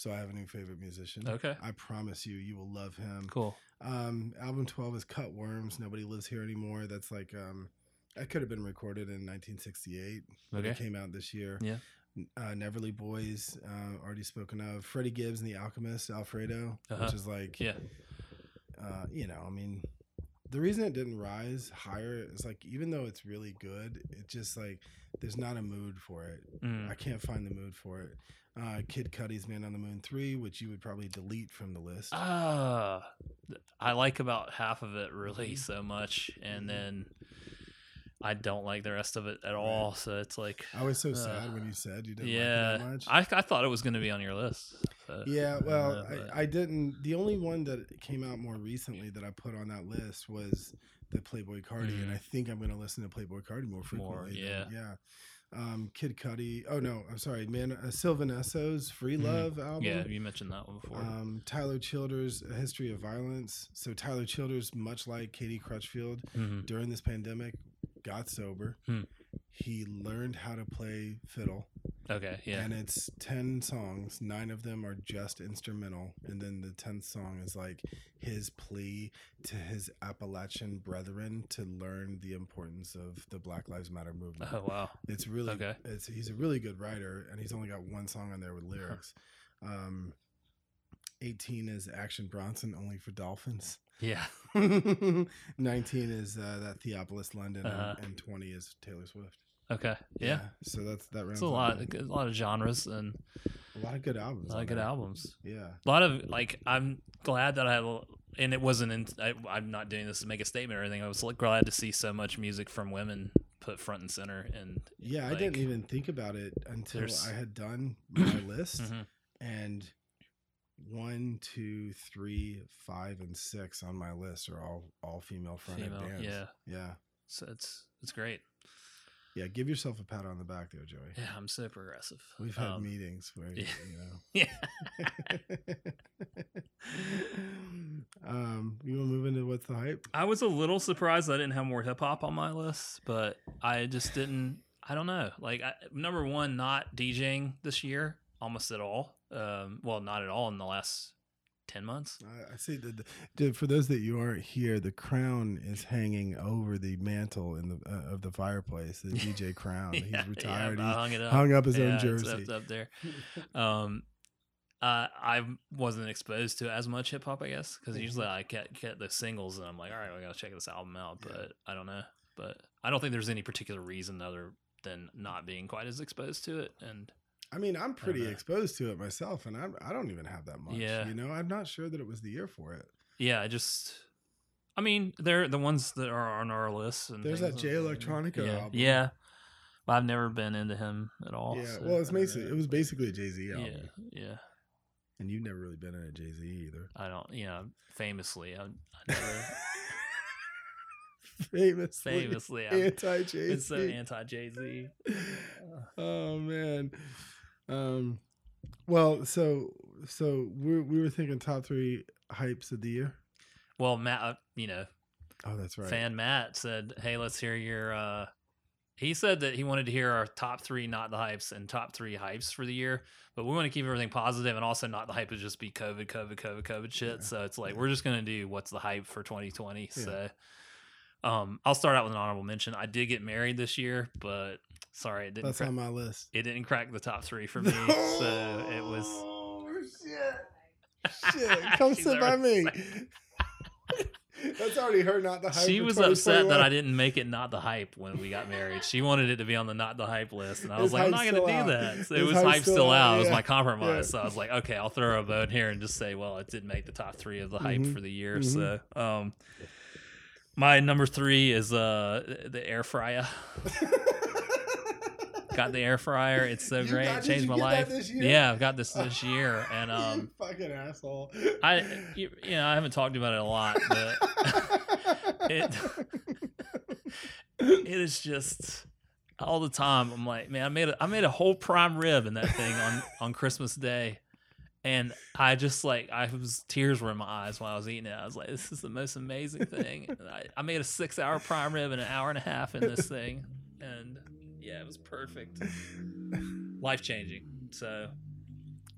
"So I have a new favorite musician." Okay. I promise you, you will love him. Cool. Um, album twelve is Cut Worms. Nobody lives here anymore. That's like um, that could have been recorded in 1968. But Okay. it came out this year. Yeah. Uh, Neverly Boys, uh, already spoken of. Freddie Gibbs and the Alchemist, Alfredo, Uh-huh. which is like, Yeah. uh, you know, I mean, the reason it didn't rise higher is like, even though it's really good, it just like, there's not a mood for it. Mm. I can't find the mood for it. Uh, Kid Cudi's Man on the Moon 3, which you would probably delete from the list. Ah, I like about half of it really Mhm. so much, and Mhm. then I don't like the rest of it at all. So it's like, I was so uh, sad when you said you didn't yeah, like it that much. I, I thought it was going to be on your list. so, yeah, well, uh, I, I didn't. The only one that came out more recently that I put on that list was the Playboi Carti, and Mhm. I think I'm going to listen to Playboi Carti more frequently. More, than- yeah. Um, Kid Cudi. Oh no, I'm sorry, man. Uh, Free Mhm. Love album. yeah, you mentioned that one before. Um, Tyler Childers' A History of Violence. So Tyler Childers, much like Katie Crutchfield, Mhm. during this pandemic, got sober. Hmm. He learned how to play fiddle. Okay, yeah, And it's 10 songs. Nine of them are just instrumental. And then the 10th song is like his plea to his Appalachian brethren to learn the importance of the Black Lives Matter movement. oh wow, It's really, Okay. it's, he's a really good writer. And he's only got one song on there with lyrics. Um, 18 is Action Bronson, only for dolphins. yeah, [LAUGHS] 19 is uh, that Theophilus London. Uh-huh. And, and 20 is Taylor Swift. Okay, yeah. So that's that rounds It's a lot, a lot of genres and a lot of good albums. a lot of good there. albums. Yeah. a lot of like i'm glad that i and it wasn't in I, i'm not doing this to make a statement or anything i was like, glad to see so much music from women put front and center and Yeah, I didn't even think about it until there's- I had done [COUGHS] my list. Mhm. And one, two, three, five, and six on my list are all all female fronted female bands. yeah Yeah. so it's it's great Yeah. Give yourself a pat on the back there, Joey. yeah i'm so progressive We've had Um, meetings where yeah. you [LAUGHS] yeah [LAUGHS] um, you want to move into what's the hype? i was a little surprised i didn't have more hip-hop on my list but i just didn't i don't know like I, number one not djing this year almost at all um well not at all in the last 10 months I, I see the- the- For those that you aren't here, the crown is hanging over the mantle in the uh, of the fireplace. The DJ [LAUGHS] crown. He's retired. Yeah, hung it up. hung up his Yeah, own it's jersey. up, up there. Um, uh, I wasn't exposed to as much hip hop, I guess, because Mhm. usually I get get the singles and I'm like, all right, we gotta check this album out. Yeah. But I don't know. But I don't think there's any particular reason other than not being quite as exposed to it. And I mean, I'm pretty exposed to it myself, and I'm, I don't even have that much. Yeah. You know, I'm not sure that it was the year for it. yeah, I just. I mean, they're the ones that are on our list. And There's that Jay Electronica yeah, album. Yeah, well, I've never been into him at all. yeah. so well, it's I basically it was basically a Jay Z yeah, album, yeah. and you've never really been in a Jay Z either. I don't, you know, famously, I, I never. [LAUGHS] famously, Famously, anti Jay Z. It's so anti Jay Z. oh man. Um. Well, so so we we were thinking top three hypes of the year. Well, Matt, uh, you know, Oh, that's right. fan Matt said, "Hey, let's hear your." uh He said that he wanted to hear our top three, not the hypes, and top three hypes for the year. But we want to keep everything positive, and also not the hype is just be COVID, COVID, COVID, COVID shit. Yeah. So it's like Yeah. we're just gonna do what's the hype for 2020. Yeah. So, um, I'll start out with an honorable mention. I did get married this year, but sorry, it didn't. That's crack, on my list. it didn't crack the top three for [LAUGHS] me. so it was. Oh shit! Shit! [LAUGHS] Come sit by me. [LAUGHS] That's already her, not the hype. She was upset that I didn't make it not the hype when we got married. She wanted it to be on the not the hype list, and I was like, I'm not going to do out? that. So it was hype still still out? out. It was my compromise. Yeah. So I was like, okay, I'll throw a bone here and just say, well, it didn't make the top three of the hype Mhm. for the year. Mhm. So, um, my number three is uh the air fryer. [LAUGHS] Got the air fryer. It's so You great. got- It changed my life. Yeah, I've got this this year, [LAUGHS] and You um, fucking asshole. I you, you know I haven't talked about it a lot, but [LAUGHS] it it is just all the time. I'm like, man, I made a I made a whole prime rib in that thing on on Christmas Day, and I just like I was tears were in my eyes while I was eating it. I was like, this is the most amazing thing. I, I made a six hour prime rib in an hour and a half in this thing, and yeah, it was perfect, life changing. So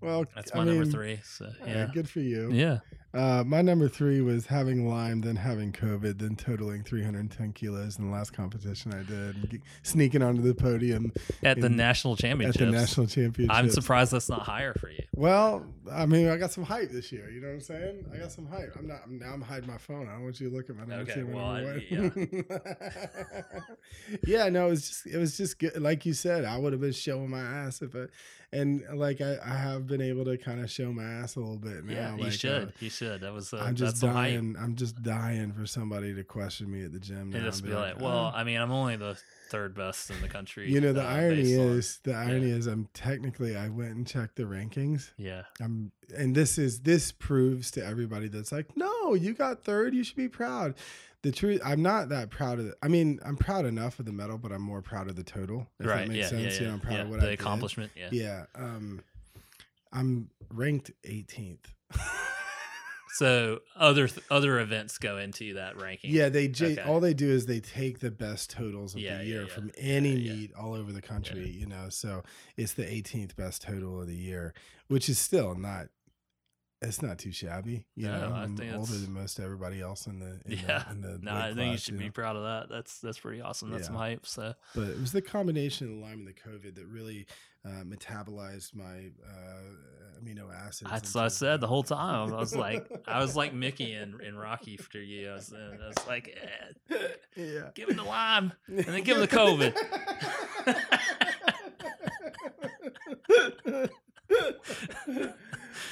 well, that's I my number mean, three. So yeah, good for you. yeah. Uh, my number three was having Lyme, then having COVID, then totaling 310 kilos in the last competition I did, ge- sneaking onto the podium At the in- national at the national championship. I'm surprised that's not higher for you. Well, I mean, I got some hype this year. You know what I'm saying? I got some hype. I'm not. I'm, now I'm hiding my phone. I don't want you to look at my number Okay, well, I- one. [LAUGHS] yeah, no, it was just. It was just good. Like you said, I would have been showing my ass if I, and like I, I have been able to kind of show my ass a little bit now. Yeah, you should. uh, you should. That was. Uh, I'm just dying. I'm just dying for somebody to question me at the gym now. And just be like, well, "Oh." I mean, I'm only the third best in the country. you know, the uh, irony based on- is, the irony is, I'm technically, I went and checked the rankings. yeah, I'm, and this is this proves to everybody that's like, no, you got third, you should be proud. The truth, I'm not that proud of it. I mean, I'm proud enough of the medal, but I'm more proud of the total. If right. that makes Yeah, sense. yeah, You know. I'm proud yeah. of what the I did. accomplishment. Yeah. Yeah. Um, I'm ranked 18th. [LAUGHS] So other th- other events go into that ranking. Yeah, they j- Okay. all they do is they take the best totals of Yeah, the year yeah. from any Yeah, yeah. meet all over the country, you know. So it's the 18th best total of the year, which is still not it's not too shabby, you No, know. I I'm older it's- than most everybody else in the in Yeah. the, in the No, I think you should know. be proud of that. That's that's pretty awesome. That's some Yeah. hype. So But it was the combination of the Lyme and the COVID that really uh, metabolized my uh, amino acids. that's what I said the whole time. I was like, I was like Mickey [LAUGHS] and, in Rocky for you. I was, I was like, eh, yeah. give him the Lyme and then give him the [LAUGHS] COVID. [LAUGHS]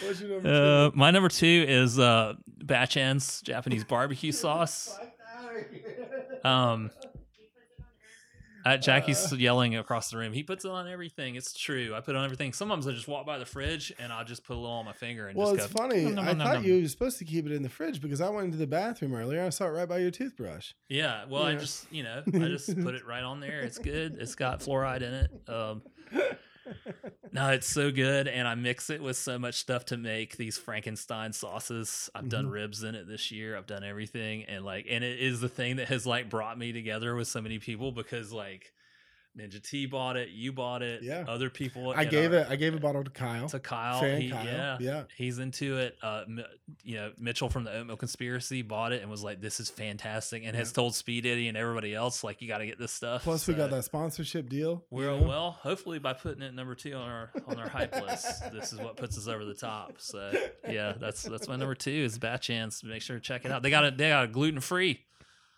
What's your number Uh, two? my number two is uh, Bachan's Japanese barbecue [LAUGHS] sauce. Fuck outta here. Um, [LAUGHS] uh, Jackie's yelling across the room. He puts it on everything. It's true. I put it on everything. Sometimes I just walk by the fridge and I'll just put a little on my finger and well, just it's go. funny. nom, nom, I nom, thought nom. you were supposed to keep it in the fridge because I went into the bathroom earlier. I saw it right by your toothbrush. Yeah. Well, I Yeah. just you know [LAUGHS] I just put it right on there. It's good. It's got fluoride in it. Um, [LAUGHS] no, it's so good, and I mix it with so much stuff to make these Frankenstein sauces. I've done Mhm. ribs in it this year. I've done everything, and like, and it is the thing that has like brought me together with so many people because like Ninja T bought it, you bought it, Yeah. other people. I gave our- it. I gave a bottle to Kyle. to Kyle. He- Kyle. Yeah, yeah. he's into it. Uh, you know, Mitchell from the Oatmeal Conspiracy bought it and was like, "This is fantastic," and has told Speed Eddie and everybody else like, "You got to get this stuff." Plus, we got that sponsorship deal. you Well, know? well, hopefully by putting it number two on our on our hype list, this is what puts us over the top. So yeah, that's that's my number two is Batchance. Make sure to check it out. They got a they got a gluten free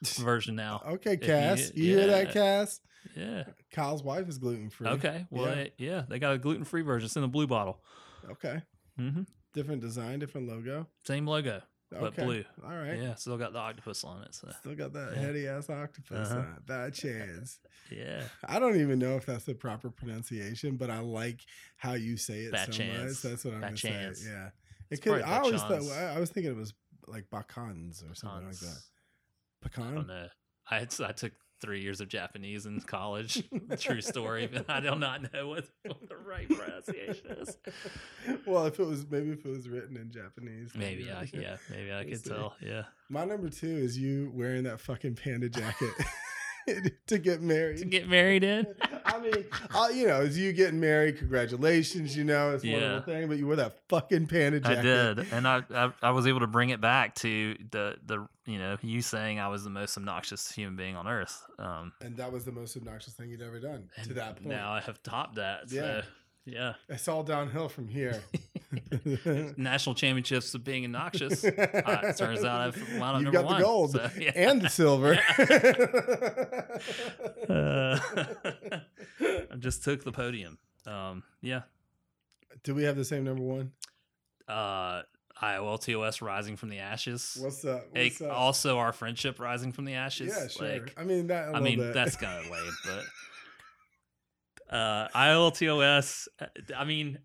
version now. [LAUGHS] Okay, If you- Cass. You, hear that. Cass? Yeah. Kyle's wife is gluten free. Okay. Well, Yeah. yeah. yeah, they got a gluten free version. It's in the blue bottle. Okay. hmm Different design, different logo. Same logo, but okay. blue. All right. Yeah, still got the octopus on it. So Still got that Yeah. heady ass octopus. Uh-huh. on it. Bad chance. yeah, I don't even know if that's the proper pronunciation, but I like how you say it Bad so chance. much. That's what I'm gonna chance. say. Yeah. It It's could. I always thought. I was thinking it was like bacans or something like that. Tons. I don't Pecan. know. I had, I took three years of Japanese in college. [LAUGHS] True story, but I do not know what, what the right pronunciation is. [LAUGHS] well, if it was maybe if it was written in Japanese, Maybe yeah. I yeah, maybe I [LAUGHS] could tell. Yeah. My number two is you wearing that fucking panda jacket to get married. To get married in. I mean, uh, you know, as you getting married. Congratulations, you know, it's a Yeah. wonderful thing. But you wear that fucking panda I did, and I, I I was able to bring it back to the the you know you saying I was the most obnoxious human being on earth. Um, and that was the most obnoxious thing you'd ever done to that point. now I have topped that. So yeah, it's all downhill from here. [LAUGHS] national championships of being obnoxious. [LAUGHS] Uh, it turns out I've wound up You've number got one. the gold so, yeah. and the silver. [LAUGHS] Uh, I just took the podium. Um, yeah. Do we have the same number one? Uh, IOLTOS rising from the ashes. What's up? What's up? also our friendship rising from the ashes. yeah, sure. Like, I mean that. I I mean, that. that's kind of lame, but uh, IOLTOS. uh, I mean,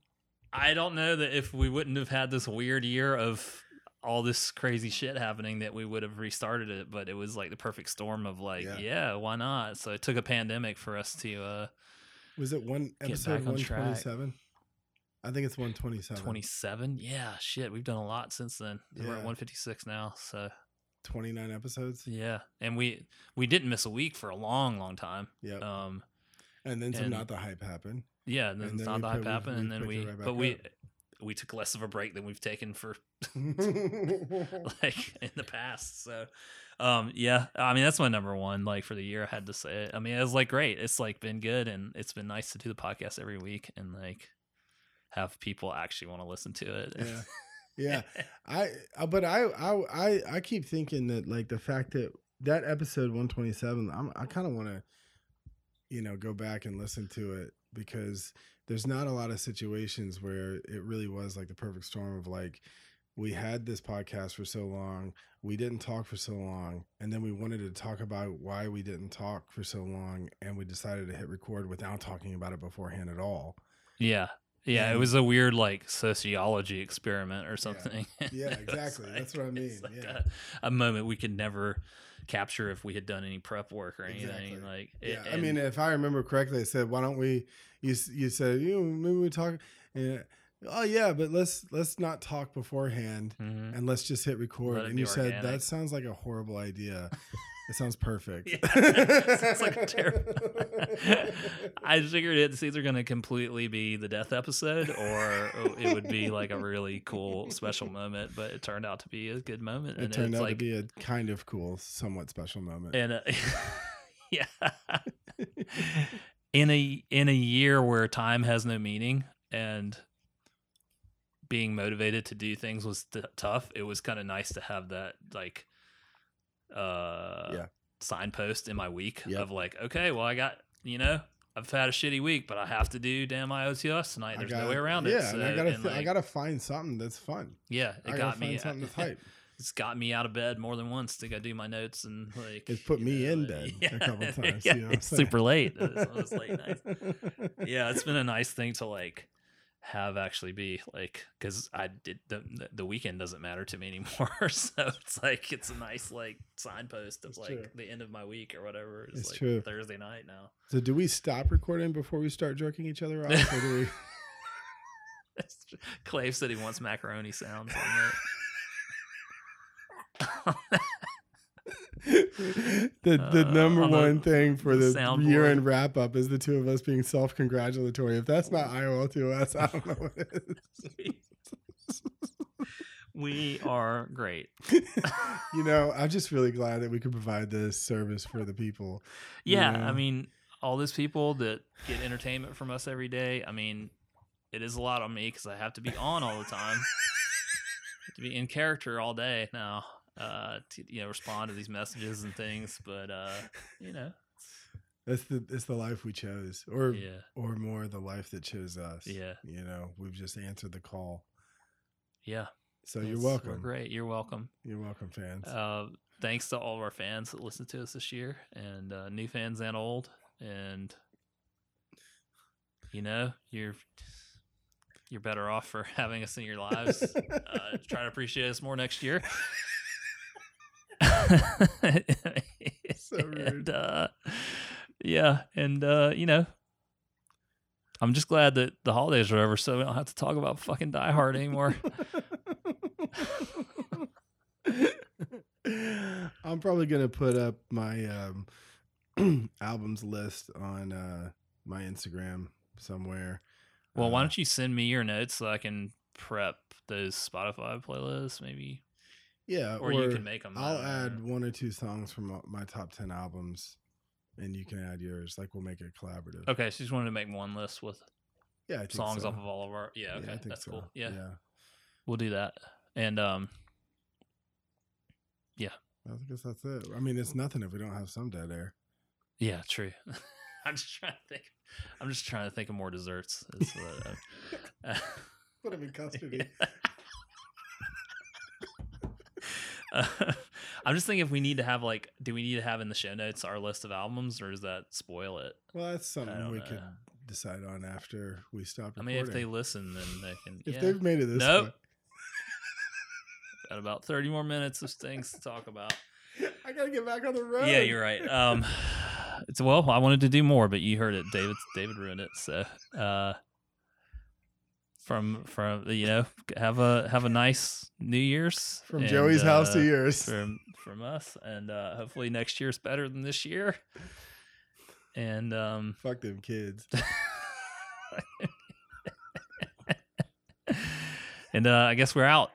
I don't know that if we wouldn't have had this weird year of all this crazy shit happening, that we would have restarted it. But it was like the perfect storm of like, Yeah. yeah, why not? So it took a pandemic for us to uh, was it one episode one twenty seven. I think it's one twenty seven. 27. Yeah, shit, we've done a lot since then. We're at 156 now, so 29 episodes. yeah, and we we didn't miss a week for a long, long time. yeah Um, and then some not the hype happened. Yeah, and then And then not the hype happened, we and then we, right but we up. we took less of a break than we've taken for [LAUGHS] [LAUGHS] like in the past. So, um, yeah, I mean that's my number one. Like for the year, I had to say it. I mean, it was like great. It's like been good, and it's been nice to do the podcast every week and like have people actually want to listen to it. yeah. [LAUGHS] Yeah. I uh, but I I I I keep thinking that like the fact that that episode 127 I'm, I kind of want to you know go back and listen to it because there's not a lot of situations where it really was like the perfect storm of like we had this podcast for so long we didn't talk for so long and then we wanted to talk about why we didn't talk for so long and we decided to hit record without talking about it beforehand at all. Yeah, yeah. It was a weird like sociology experiment or something. Yeah, [LAUGHS] was exactly. That's what I [LAUGHS] mean, like yeah. a, a moment we could never capture if we had done any prep work or anything. Exactly. Like, Yeah, it, I mean, if I remember correctly, I said, "Why don't we?" You you said, "You know, maybe we talk." And, oh yeah, but let's let's not talk beforehand, Mhm. and let's just hit record. And you said that sounds like a horrible idea. [LAUGHS] it sounds perfect. Yeah, [LAUGHS] sounds like a terrible. [LAUGHS] I figured it's either going to completely be the death episode or it would be like a really cool special moment. But it turned out to be a good moment, it and turned out like to be a kind of cool, somewhat special moment. and uh, [LAUGHS] yeah, in a in a year where time has no meaning and being motivated to do things was t- tough. It was kind of nice to have that like uh Yeah. signpost in my week Yep. of like, okay, well, I got you know. I've had a shitty week, but I have to do damn IOLTOS tonight. I There's gotta- no way around yeah, it. So, I gotta fi- I gotta find something that's fun. yeah, I it gotta got find me. something that's [LAUGHS] hype. it's got me out of bed more than once to go do my notes and like It's put me know, in bed [LAUGHS] a couple times, Yeah, you know [LAUGHS] it's super late. Late. Yeah, it's been a nice thing to like have actually be like because I did the the weekend doesn't matter to me anymore. [LAUGHS] so it's like it's a nice like signpost of It's like true. the end of my week or whatever. It's, It's like true. Thursday night now. So, do we stop recording before we start jerking each other off? Or do we... [LAUGHS] [LAUGHS] Clave said he wants macaroni sounds on it. The the Uh, number on the- one thing for the the year end wrap up is the two of us being self congratulatory. If that's not IOL to us, I don't know what it we are great. [LAUGHS] you know, I'm just really glad that we could provide this service for the people. you Yeah, know? I mean, all those people that get entertainment from us every day. I mean, it is a lot on me because I have to be on all the time, [LAUGHS] to be in character all day now. Uh, to you know, respond to these messages and things, but uh, you know, That's the it's the life we chose, or yeah, or more the life that chose us. Yeah. you know, we've just answered the call. yeah. So you're welcome. Great, you're welcome. You're welcome, fans. Uh, thanks to all of our fans that listened to us this year, and uh, new fans and old, and you know, you're you're better off for [LAUGHS] having us in your lives. uh, try to appreciate us more next year. [LAUGHS] So [LAUGHS] rude. and uh, yeah, and uh, you know, I'm just glad that the holidays are over, so we don't have to talk about fucking Die Hard anymore. [LAUGHS] I'm probably gonna put up my um, [CLEARS THROAT] albums list on uh, my Instagram somewhere. well, why Uh, don't you send me your notes so I can prep those Spotify playlists, maybe, Yeah, or, you can make them. I'll add one or two songs from my top ten albums, and you can add yours. Like we'll make it collaborative. Okay, so you just wanted to make one list with Yeah, songs so. off of all of our. Yeah, okay, I think that's so. cool. Yeah, yeah. we'll do that. And um, yeah, I guess that's it. I mean, it's nothing if we don't have some dead air. yeah, true. [LAUGHS] I'm just trying to think. I'm just trying to think of more desserts. Is what, uh, [LAUGHS] Put them in custody. [LAUGHS] Uh, I'm just thinking if we need to have like, do we need to have in the show notes our list of albums, or does that spoil it? Well, that's something we know. could decide on after we stop. I mean, if they listen, then they can. if yeah. they've made it this Nope. far. Got about 30 more minutes of things to talk about. [LAUGHS] I gotta get back on the road. Yeah, you're right. Um, [LAUGHS] it's well, I wanted to do more, but you heard it. David, David ruined it. So, uh, from from you know, have a have a nice New Year's From and, Joey's house to uh, yours. From from us, and uh, hopefully next year's better than this year. And um, [LAUGHS] Fuck them kids. [LAUGHS] [LAUGHS] and uh, I guess we're out.